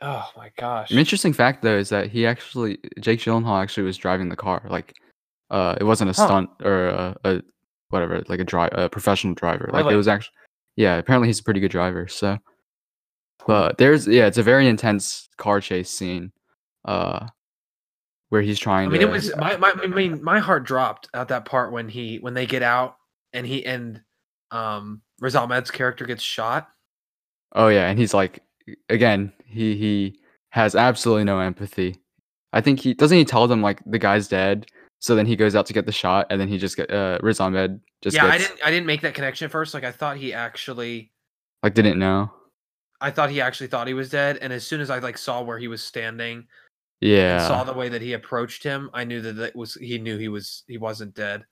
oh my gosh. An interesting fact though is that he actually jake gyllenhaal actually was driving the car like uh it wasn't a Huh. stunt or a, a whatever like a dri- a professional driver like it was actually yeah apparently he's a pretty good driver so but there's yeah it's a very intense car chase scene uh where he's trying I mean, to it was my, my I mean my heart dropped at that part when he when they get out and he and um Riz Ahmed's character gets shot. Oh yeah, and he's like again, he he has absolutely no empathy. I think he doesn't he tell them like the guy's dead, so then he goes out to get the shot and then he just get uh Riz Ahmed just yeah, I didn't I didn't make that connection at first. Like I thought he actually like didn't know. I thought he actually thought he was dead, and as soon as I like saw where he was standing Yeah. and saw the way that he approached him, I knew that that was he knew he was he wasn't dead.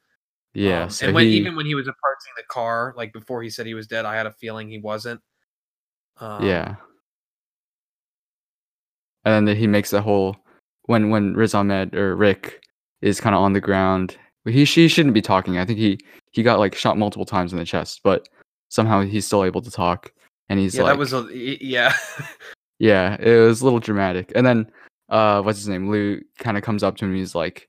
yeah. Um, so and when he, even when he was approaching the car, like before he said he was dead, I had a feeling he wasn't. Um, yeah. And then he makes the whole when when Riz Ahmed or Rick is kind of on the ground. He she shouldn't be talking. I think he he got like shot multiple times in the chest, but somehow he's still able to talk. and he's yeah, like, that was a y- yeah. yeah, it was a little dramatic. And then, uh, what's his name? Lou kind of comes up to him. He's like,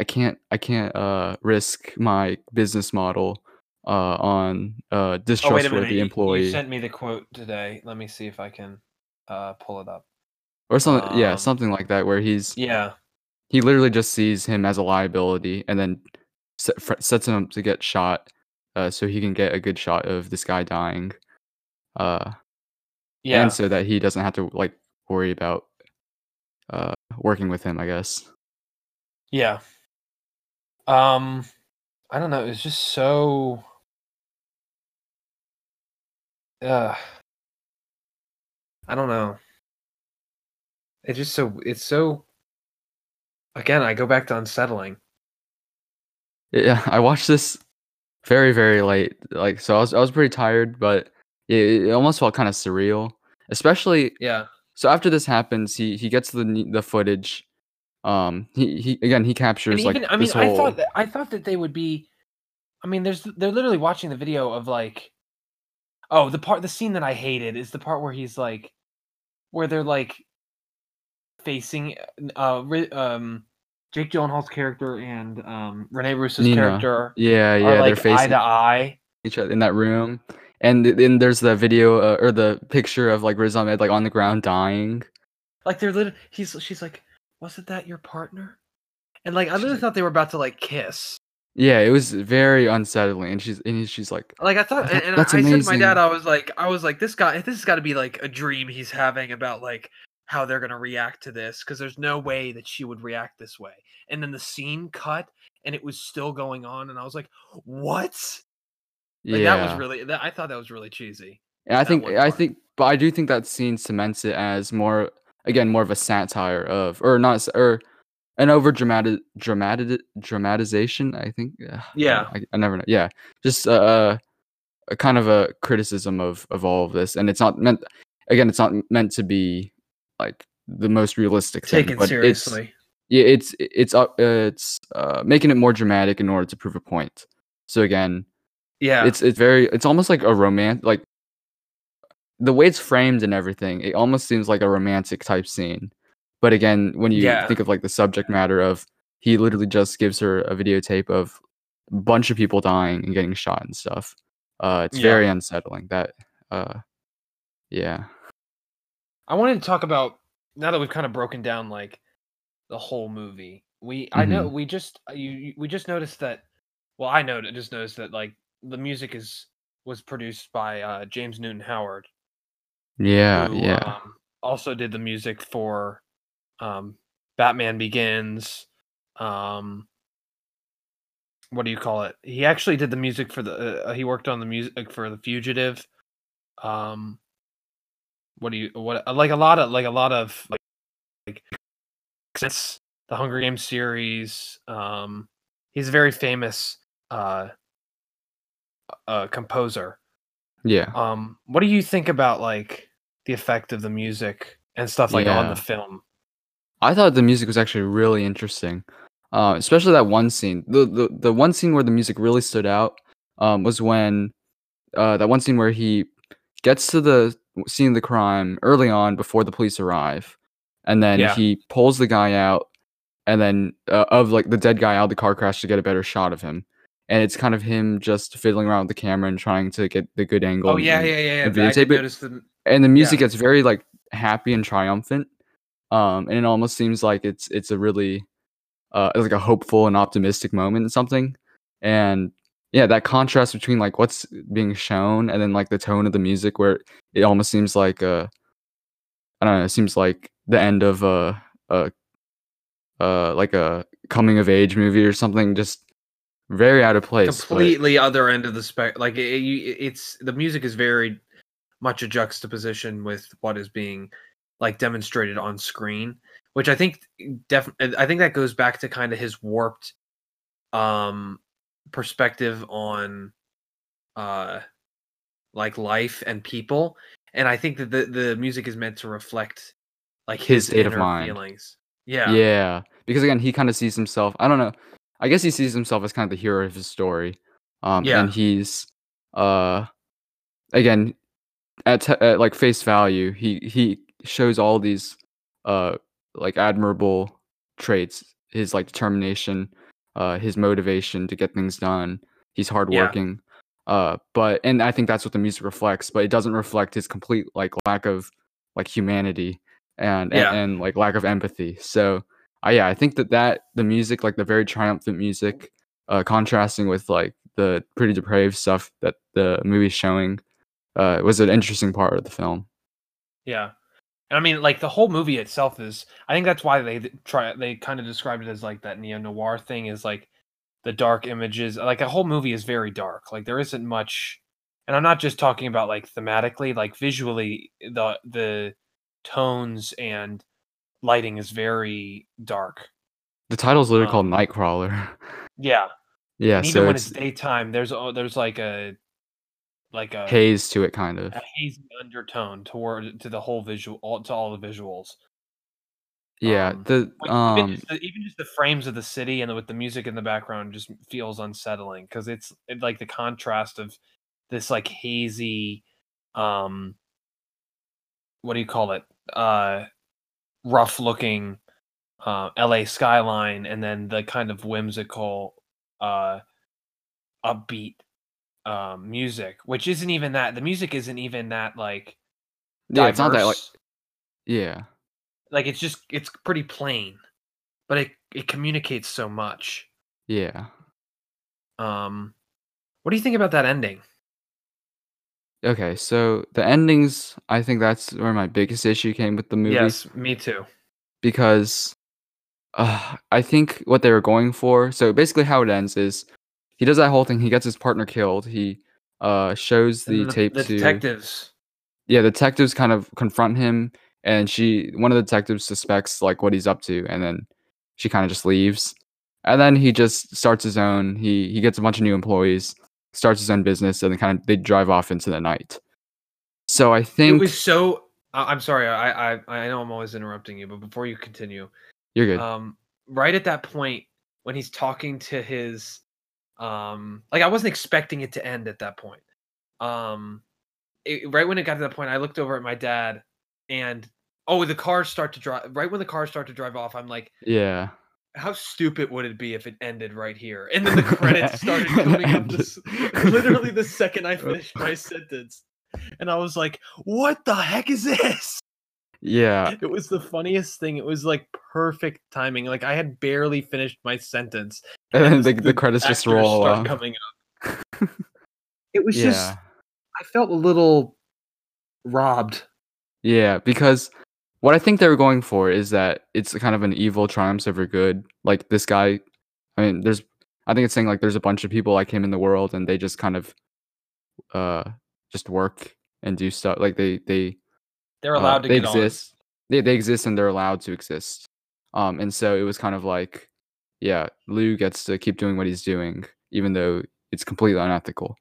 I can't, I can't, uh, risk my business model, uh, on uh oh wait a distrustworthy minute. Employee you sent me the quote today. Let me see if I can uh pull it up. or something. yeah, um, something like that, where he's Yeah. He literally just sees him as a liability and then set, fr- sets him up to get shot, uh, so he can get a good shot of this guy dying, uh, Yeah. and so that he doesn't have to like worry about, uh, working with him. I guess. Yeah. Um I don't know, it's just so uh I don't know. It's just so it's so again, I go back to unsettling. Yeah, I watched this very very late. Like, so I was I was pretty tired, but it, it almost felt kind of surreal. Especially Yeah. so after this happens, he he gets the the footage. Um, he he again he captures even like I mean this I thought that I thought that they would be I mean there's they're literally watching the video of like oh the part the scene that I hated is the part where he's like where they're like facing uh um Jake Gyllenhaal's character and um Rene Russo's Nina. character yeah, yeah, they're like eye to eye. each other in that room, and then there's the video uh, or the picture of like Riz Ahmed like on the ground dying. Like they're literally he's she's like, wasn't that your partner? And like I She's literally like- thought they were about to like kiss. Yeah, it was very unsettling, and she's and she's like, Like I thought, and, and "That's I said to my dad. I was like, I was like, this guy, this has got to be like a dream he's having about like how they're gonna react to this, because there's no way that she would react this way. And then the scene cut, and it was still going on, and I was like, what? Like yeah, that was really, that, I thought that was really cheesy. And I think I think, but I do think that scene cements it as more again more of a satire of or not or an over dramatic dramatic dramatization. I think. Yeah. I, I never know. Yeah, just uh, a kind of a criticism of of all of this, and it's not meant. Again, it's not meant to be like the most realistic thing, Taken but it's seriously. yeah, it's it's uh, it's uh, making it more dramatic in order to prove a point. So again, Yeah. it's it's very it's almost like a romance like the way it's framed and everything it almost seems like a romantic type scene but again when you Yeah. think of like the subject matter of he literally just gives her a videotape of a bunch of people dying and getting shot and stuff uh it's Yeah. very unsettling that uh yeah I wanted to talk about now that we've kind of broken down like the whole movie. We I know we just uh, you you- we just noticed that well I know just noticed that like the music is was produced by uh, James Newton Howard yeah who yeah um, also did the music for um, Batman Begins um what do you call it? He actually did the music for the uh, he worked on the music for The Fugitive um what do you what like a lot of like a lot of like like since the Hunger Games series um he's a very famous uh uh composer. Yeah. Um what do you think about like the effect of the music and stuff like on the film? I thought the music was actually really interesting, uh, especially that one scene. The, the the one scene where the music really stood out um, was when uh, that one scene where he gets to the scene of the crime early on before the police arrive, and then Yeah. he pulls the guy out, and then uh, of like the dead guy out of the car crash to get a better shot of him. And it's kind of him just fiddling around with the camera and trying to get the good angle. oh yeah and- yeah yeah, and yeah. I videotape did it. notice the and the music Yeah. gets very like happy and triumphant um and it almost seems like it's it's a really uh like a hopeful and optimistic moment in something and yeah that contrast between like what's being shown and then like the tone of the music where it almost seems like uh i don't know it seems like the end of a a uh like a coming of age movie or something just very out of place but- completely other end of the spec like it, you- it's the music is very much a juxtaposition with what is being like demonstrated on screen which i think def i think that goes back to kind of his warped um perspective on uh like life and people and i think that the the music is meant to reflect like His his, state of mind. feelings yeah Yeah. because again, he kind of sees himself. I don't know. I guess he sees himself as kind of the hero of his story. Um, Yeah. and he's, uh, again, at, te- at like face value, he he shows all these uh like admirable traits. His like determination, uh, his motivation to get things done. He's hardworking. Uh, but and I think that's what the music reflects. But it doesn't reflect his complete like lack of like humanity and Yeah. and, and like lack of empathy. So, uh, yeah, I think that that the music, like the very triumphant music, uh, contrasting with like the pretty depraved stuff that the movie's showing, uh, was an interesting part of the film. Yeah. And I mean, like the whole movie itself is. I think that's why they try. They kind of described it as like that neo noir thing is like the dark images. Like a whole movie is very dark. Like there isn't much. And I'm not just talking about like thematically. Like visually, the the tones and lighting is very dark. The title's literally called Um, Nightcrawler. Yeah. yeah, and even so when it's it's daytime, there's there's like a like a haze to it, kind of. a hazy undertone toward to the whole visual all, to all the visuals. Yeah, um, the Like, um, even, just the, even just the frames of the city and with the music in the background just feels unsettling because it's it, like the contrast of this like hazy um what do you call it uh rough looking uh la skyline and then the kind of whimsical uh upbeat um music which isn't even that the music isn't even that like yeah, it's not that like diverse yeah. like it's just it's pretty plain but it it communicates so much Yeah. um what do you think about that ending Okay, so the endings, I think that's where my biggest issue came with the movie yes me too because uh, I think what they were going for. So basically, how it ends is he does that whole thing. He gets his partner killed. He uh shows And the, tape the to detectives yeah. Detectives kind of confront him, and she one of the detectives suspects like what he's up to, and then she kind of just leaves. And then he just starts his own. He he gets a bunch of new employees, starts his own business, and then kind of they drive off into the night. So I think it was so i'm sorry I, I i know i'm always interrupting you but before you continue you're good. um right at that point when he's talking to his um like i wasn't expecting it to end at that point. Um it, right when it got to that point i looked over at my dad and oh the cars start to drive right when the cars start to drive off i'm like yeah. how stupid would it be if it ended right here? And then the credits started coming up literally the second i finished my sentence. And i was like what the heck is this? Yeah. it was the funniest thing. It was like perfect timing. Like i had barely finished my sentence And then the- the, the the credits just roll start off. coming up it was just I felt a little robbed Yeah, because what I think they were going for is that it's kind of an evil triumphs over good. Like this guy, I mean, there's, I think it's saying like there's a bunch of people like him in the world, and they just kind of, uh, just work and do stuff. Like they they they're uh, allowed to they get exist. They they exist and they're allowed to exist. Um, and so it was kind of like, yeah, Lou gets to keep doing what he's doing, even though it's completely unethical.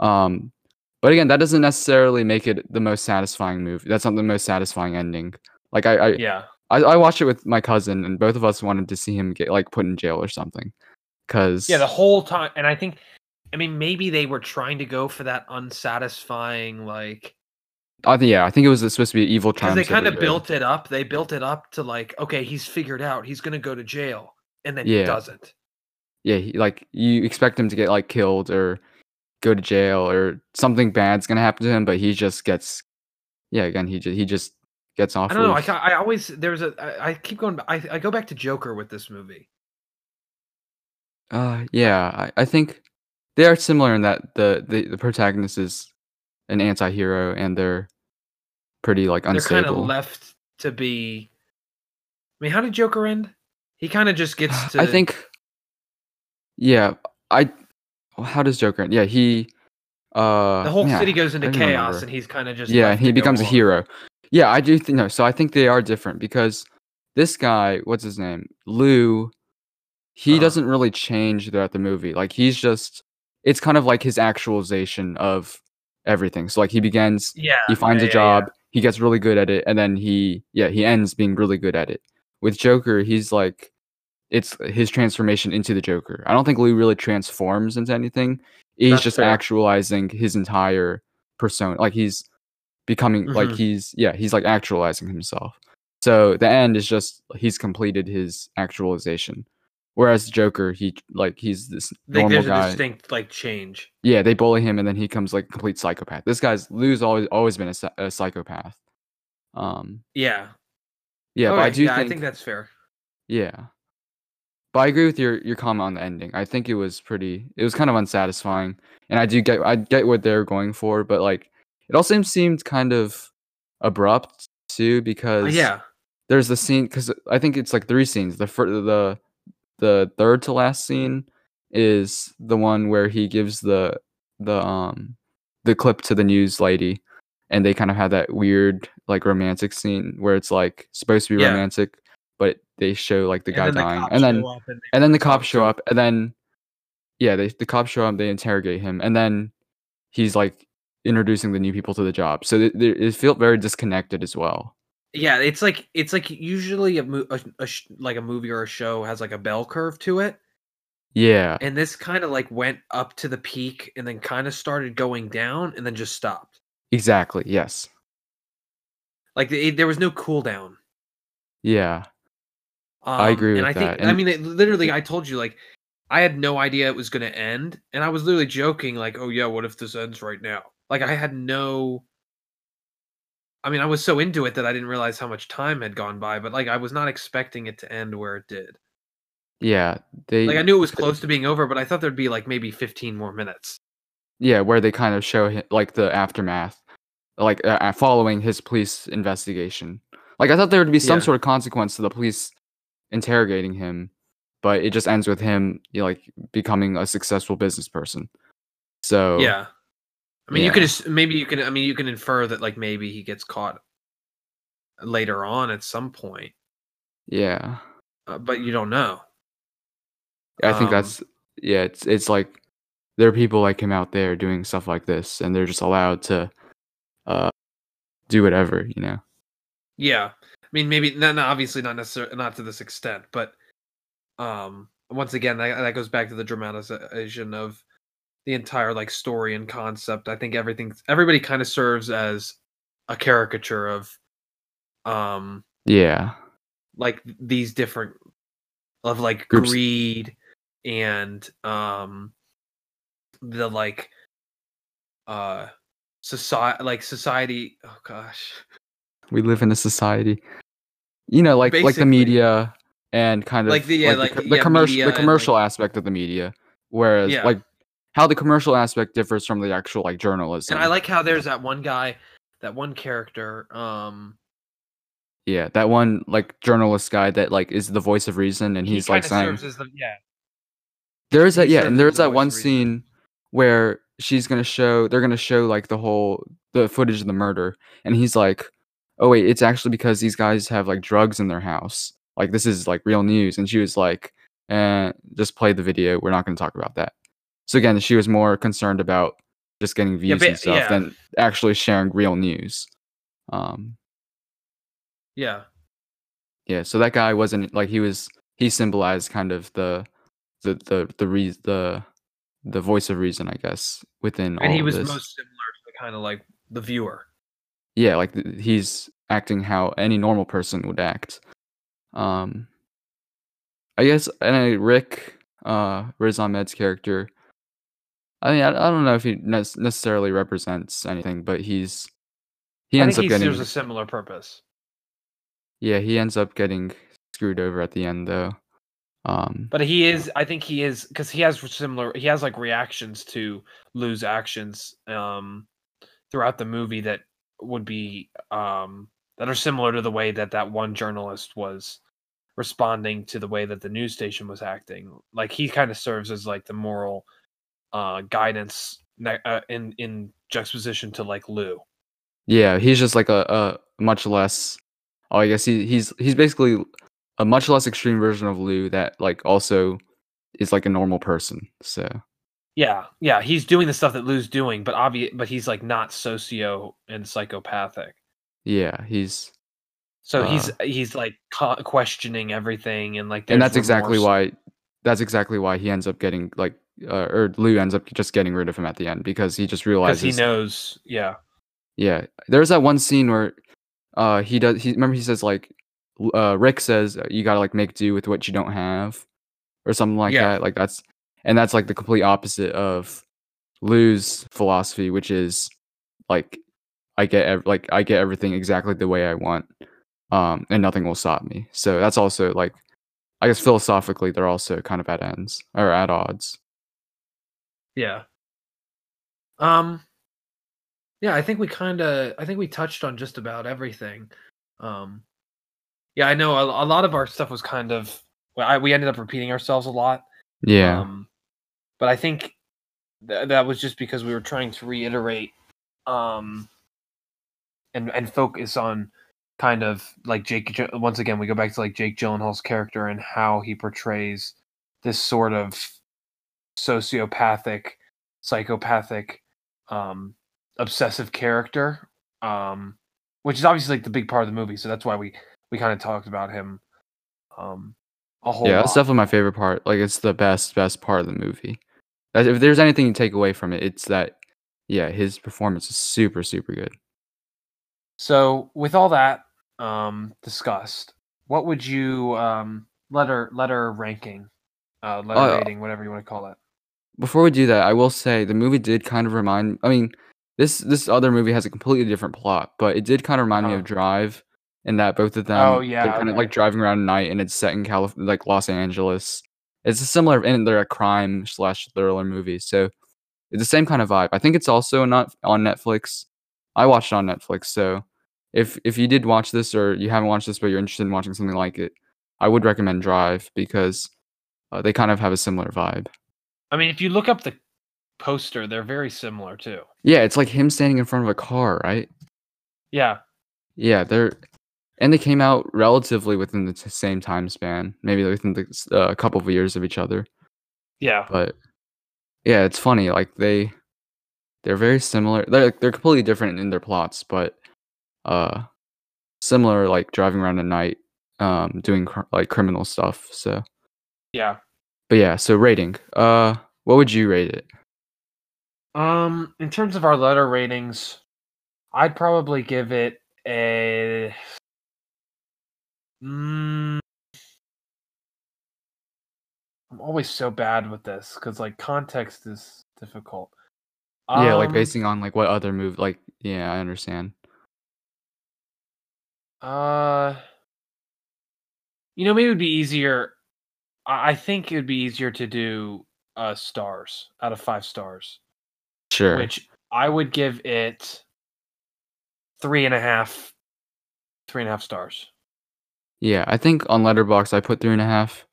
Um, but again, that doesn't necessarily make it the most satisfying movie. That's not the most satisfying ending. Like I, I, yeah I, I watched it with my cousin, and both of us wanted to see him get like put in jail or something. Cause yeah the whole time and i think i mean maybe they were trying to go for that unsatisfying like I think yeah, I think it was supposed to be evil because they kind of built it up they built it up to like okay he's figured out he's gonna go to jail and then he doesn't yeah, he, like you expect him to get like killed or go to jail or something bad's gonna happen to him, but he just gets, yeah, again he just he just gets off. I don't know. I, I always there's a I, I keep going. I I go back to Joker with this movie. Uh, yeah, I, I think they are similar in that the, the the protagonist is an anti-hero and they're pretty like unstable. They're kind of left to be. I mean, how did Joker end? He kind of just gets to. I think, yeah, I. How does Joker? Yeah, he. Uh, the whole yeah, city goes into chaos, remember. and he's kind of just. yeah, he becomes a along. hero. Yeah, I do think no. So I think they are different because this guy, what's his name, Lou, he Uh-huh. doesn't really change throughout the movie. Like he's just, it's kind of like his actualization of everything. So like he begins, Yeah. he finds yeah, a yeah, yeah. job, he gets really good at it, and then he, yeah, he ends being really good at it. With Joker, he's like, it's his transformation into the Joker. I don't think Lou really transforms into anything. He's That's just fair. actualizing his entire persona. Like he's becoming like Mhm. he's yeah he's like actualizing himself. So the end is just he's completed his actualization. Whereas Joker, he like he's this Like normal there's a distinct like change. Yeah, they bully him, and then he comes like a complete psychopath. This guy's Lou's always always been a, a psychopath. Um, Yeah. Yeah, but I do yeah, think, I think that's fair. yeah, but I agree with your your comment on the ending. I think it was pretty. It was kind of unsatisfying, and I do get I get what they're going for, but like it also seemed kind of abrupt too Uh, because yeah. there's the scene because I think it's like three scenes. The fir- the the third to last scene is the one where he gives the the um the clip to the news lady, and they kind of have that weird like romantic scene where it's like supposed to be Yeah. romantic, but they show like the And guy then the dying, and then and, and then the cops show up, and then yeah, they the cops show up, they interrogate him, and then he's like introducing the new people to the job. So it, it it felt very disconnected as well. Yeah, it's like it's like usually a, mo- a, a sh- like a movie or a show has like a bell curve to it, Yeah, and this kind of like went up to the peak and then kind of started going down and then just stopped. Exactly. Yes. Like it, there was no cooldown. Yeah. Um, I agree and with I think that, I mean it, literally I told you like I had no idea it was going to end and I was literally joking like oh yeah what if this ends right now like I had no I mean I was so into it that I didn't realize how much time had gone by but like I was not expecting it to end where it did Yeah. They like I knew it was close to being over but I thought there'd be like maybe 15 more minutes yeah, where they kind of show hi- like the aftermath, like uh, uh, following his police investigation. Like I thought there would be some Yeah. sort of consequence to the police interrogating him, but it just ends with him you know, like becoming a successful business person. So yeah I mean you could Yeah. maybe you can I mean you can infer that like maybe he gets caught later on at some point yeah, uh, but you don't know I think Um, that's yeah. It's it's like there are people like him out there doing stuff like this, and they're just allowed to uh do whatever, you know. Yeah, I mean, maybe not, not obviously not necessarily not to this extent, but um, once again, that, that goes back to the dramatization of the entire like story and concept. I think everything, everybody kind of serves as a caricature of, um, Yeah, like these different of like Groups. greed and um, the like, uh, society, like society. Oh gosh. we live in a society, you know, like like the media and kind of Like the- yeah, the, like, the yeah, commercial the and, like- commercial aspect of the media, whereas Yeah. like how the commercial aspect differs from the actual like journalism. And I like how there's that one guy, that one character. Um, yeah, that one like journalist guy that like is the voice of reason, and he he's like saying the yeah. There is that yeah, and there's that one scene where she's gonna show they're gonna show like the whole the footage of the murder, and he's like, "Oh wait, it's actually because these guys have like drugs in their house. Like this is like real news." And she was like, "Eh, just play the video. We're not gonna talk about that." So again, she was more concerned about just getting views but- and stuff yeah. than actually sharing real news. Um, Yeah, yeah, so that guy wasn't like he was. He symbolized kind of the the the the re- the the voice of reason, I guess, within all and he was most similar to kind of like the viewer. yeah, like th- he's acting how any normal person would act. Um, I guess, and I, Rick, uh, Riz Ahmed's character. I mean, I, I don't know if he nec- necessarily represents anything, but he's he I ends think up he getting serves a similar purpose. yeah he ends up getting screwed over at the end though. Um, But he is, I think he is, because he has similar. He has like reactions to Lou's actions um, throughout the movie that would be um, that are similar to the way that that one journalist was responding to the way that the news station was acting. Like he kind of serves as like the moral uh, guidance uh, in in juxtaposition to like Lou. Yeah, he's just like a, a much less. Oh, I guess he he's he's basically a much less extreme version of Lou that like also is like a normal person. So Yeah, yeah, he's doing the stuff that Lou's doing, but obvious, but he's like not socio and psychopathic. yeah, he's So he's Uh, he's like questioning everything and like and that's exactly why that's exactly why he ends up getting like uh, or Lou ends up just getting rid of him at the end because he just realizes he knows. Yeah, Yeah, there's that one scene where uh he does he remember he says like uh Rick says uh, you gotta like make do with what you don't have or something like Yeah. that. Like that's and that's like the complete opposite of Lou's philosophy, which is like I get ev- like I get everything exactly the way I want, um, and nothing will stop me. So that's also like I guess philosophically they're also kind of at ends or at odds. Yeah. Um yeah, I think we kind of I think we touched on just about everything. Um Yeah, I know a, a lot of our stuff was kind of well, I, we ended up repeating ourselves a lot. Yeah, Um but I think th- that was just because we were trying to reiterate um and and focus on kind of like Jake once again we go back to like Jake Gyllenhaal's character and how he portrays this sort of sociopathic psychopathic um obsessive character um which is obviously like the big part of the movie so that's why we we kind of talked about him um a whole yeah, lot. that's definitely my favorite part. Like it's the best best part of the movie. If there's anything you take away from it, it's that yeah, his performance is super super good. So, with all that um, discussed, what would you um, letter letter ranking, uh, letter Uh, rating, whatever you want to call it? Before we do that, I will say the movie did kind of remind. I mean, this this other movie has a completely different plot, but it did kind of remind me of Drive, in that both of them Oh, yeah, they're kind of like driving around at night, and it's set in Calif- like Los Angeles. It's a similar, and they're a crime slash thriller movie, so it's the same kind of vibe. I think it's also not on Netflix. I watched it on Netflix, so if if you did watch this or you haven't watched this but you're interested in watching something like it, I would recommend Drive because uh, they kind of have a similar vibe. I mean, if you look up the poster, they're very similar too. Yeah, it's like him standing in front of a car, right? Yeah, Yeah, they're and they came out relatively within the t- same time span, maybe within the uh, a couple of years of each other. yeah, But yeah, it's funny. Like they they're very similar. They're they're completely different in their plots, but uh, similar. Like driving around at night, um, doing cr- like criminal stuff. So, yeah. but yeah. So rating. Uh, what would you rate it? Um, in terms of our letter ratings, I'd probably give it a. Mm, I'm always so bad with this because like context is difficult. yeah, like Um, basing on like what other move. Like, yeah, I understand. Uh, you know, maybe it would be easier. I I think it would be easier to do uh stars out of five stars, Sure. which I would give it three and a half, three and a half stars. Yeah, I think on Letterboxd I put three and a half.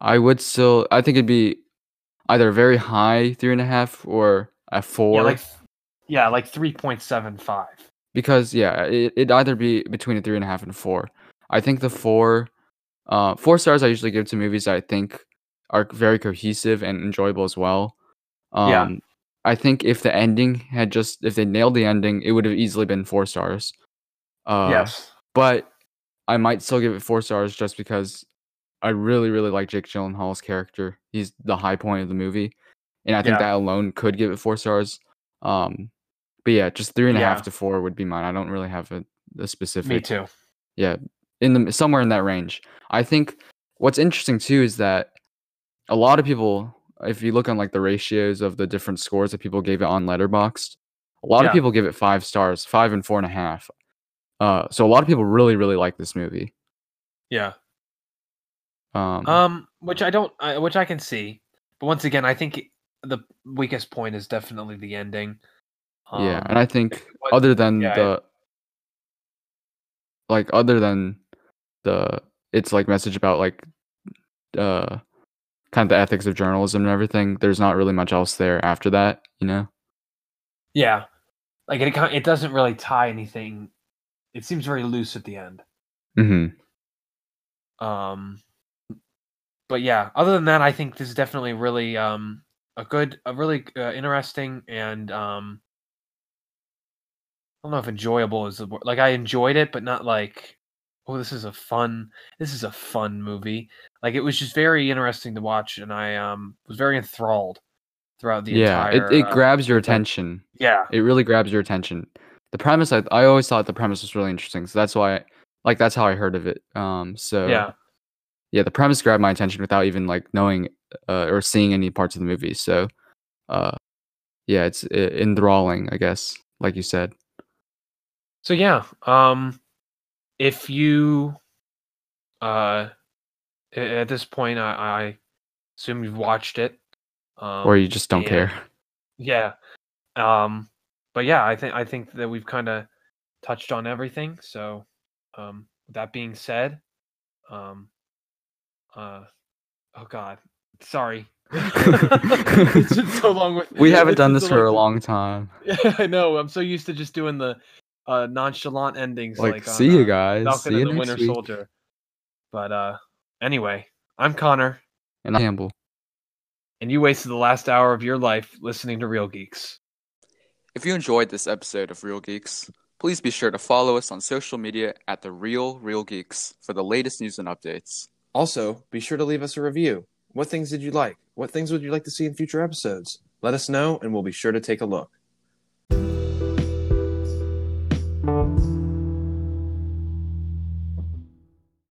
I would still. I think it'd be either very high three and a half or a four. Yeah, like yeah, like three point seven five. because yeah, it, it'd either be between a three and a half and a four. I think the four, uh, four stars I usually give to movies that I think are very cohesive and enjoyable as well. Um, Yeah. I think if the ending had just if they nailed the ending, it would have easily been four stars. Uh, yes. but I might still give it four stars just because I really, really like Jake Gyllenhaal's character. He's the high point of the movie, and I think Yeah. that alone could give it four stars. Um, but yeah, just three and a half to four would be mine. I don't really have a, a specific. Me too. Yeah, in the somewhere in that range. I think what's interesting too is that a lot of people, if you look on like the ratios of the different scores that people gave it on Letterboxd, a lot Yeah. of people give it five stars, five and four and a half. Uh, so a lot of people really, really like this movie. Yeah. Um, Um, which I don't, I, which I can see, but once again, I think the weakest point is definitely the ending. yeah, Um, and I think what- other than yeah, the like other than the its like message about like uh kind of the ethics of journalism and everything, there's not really much else there after that, you know. Yeah, like it, kind- it doesn't really tie anything. It seems very loose at the end. Mm-hmm. Um, but yeah, other than that, I think this is definitely really um a good, a really uh, interesting and um. I don't know if enjoyable is the word. Like I enjoyed it, but not like, oh, this is a fun. This is a fun movie. Like it was just very interesting to watch, and I um was very enthralled throughout the Yeah, entire. it, it uh, grabs your attention. Yeah, It really grabs your attention. The premise I, I always thought the premise was really interesting so that's why I, like that's how i heard of it um so Yeah. yeah the premise grabbed my attention without even like knowing uh, or seeing any parts of the movie so uh yeah it's enthralling i guess like you said So yeah, um, if you, uh, at this point, I, I assume you've watched it, um, or you just don't and- care Yeah, um, but yeah, I think I think that we've kind of touched on everything. So, um, that being said, um, uh, oh God, sorry. it's been so long. With, we haven't done this so for a long- time Yeah, I know. I'm so used to just doing the uh, nonchalant endings. like, Like, on, see you uh, guys Falcon see you and the next Winter week Soldier. But uh, anyway, I'm Connor, and i'm campbell and you wasted the last hour of your life listening to Real Geeks. If you enjoyed this episode of Real Geeks, please be sure to follow us on social media at the Real Real Geeks for the latest news and updates. Also, be sure to leave us a review. What things did you like? What things would you like to see in future episodes? Let us know, and we'll be sure to take a look.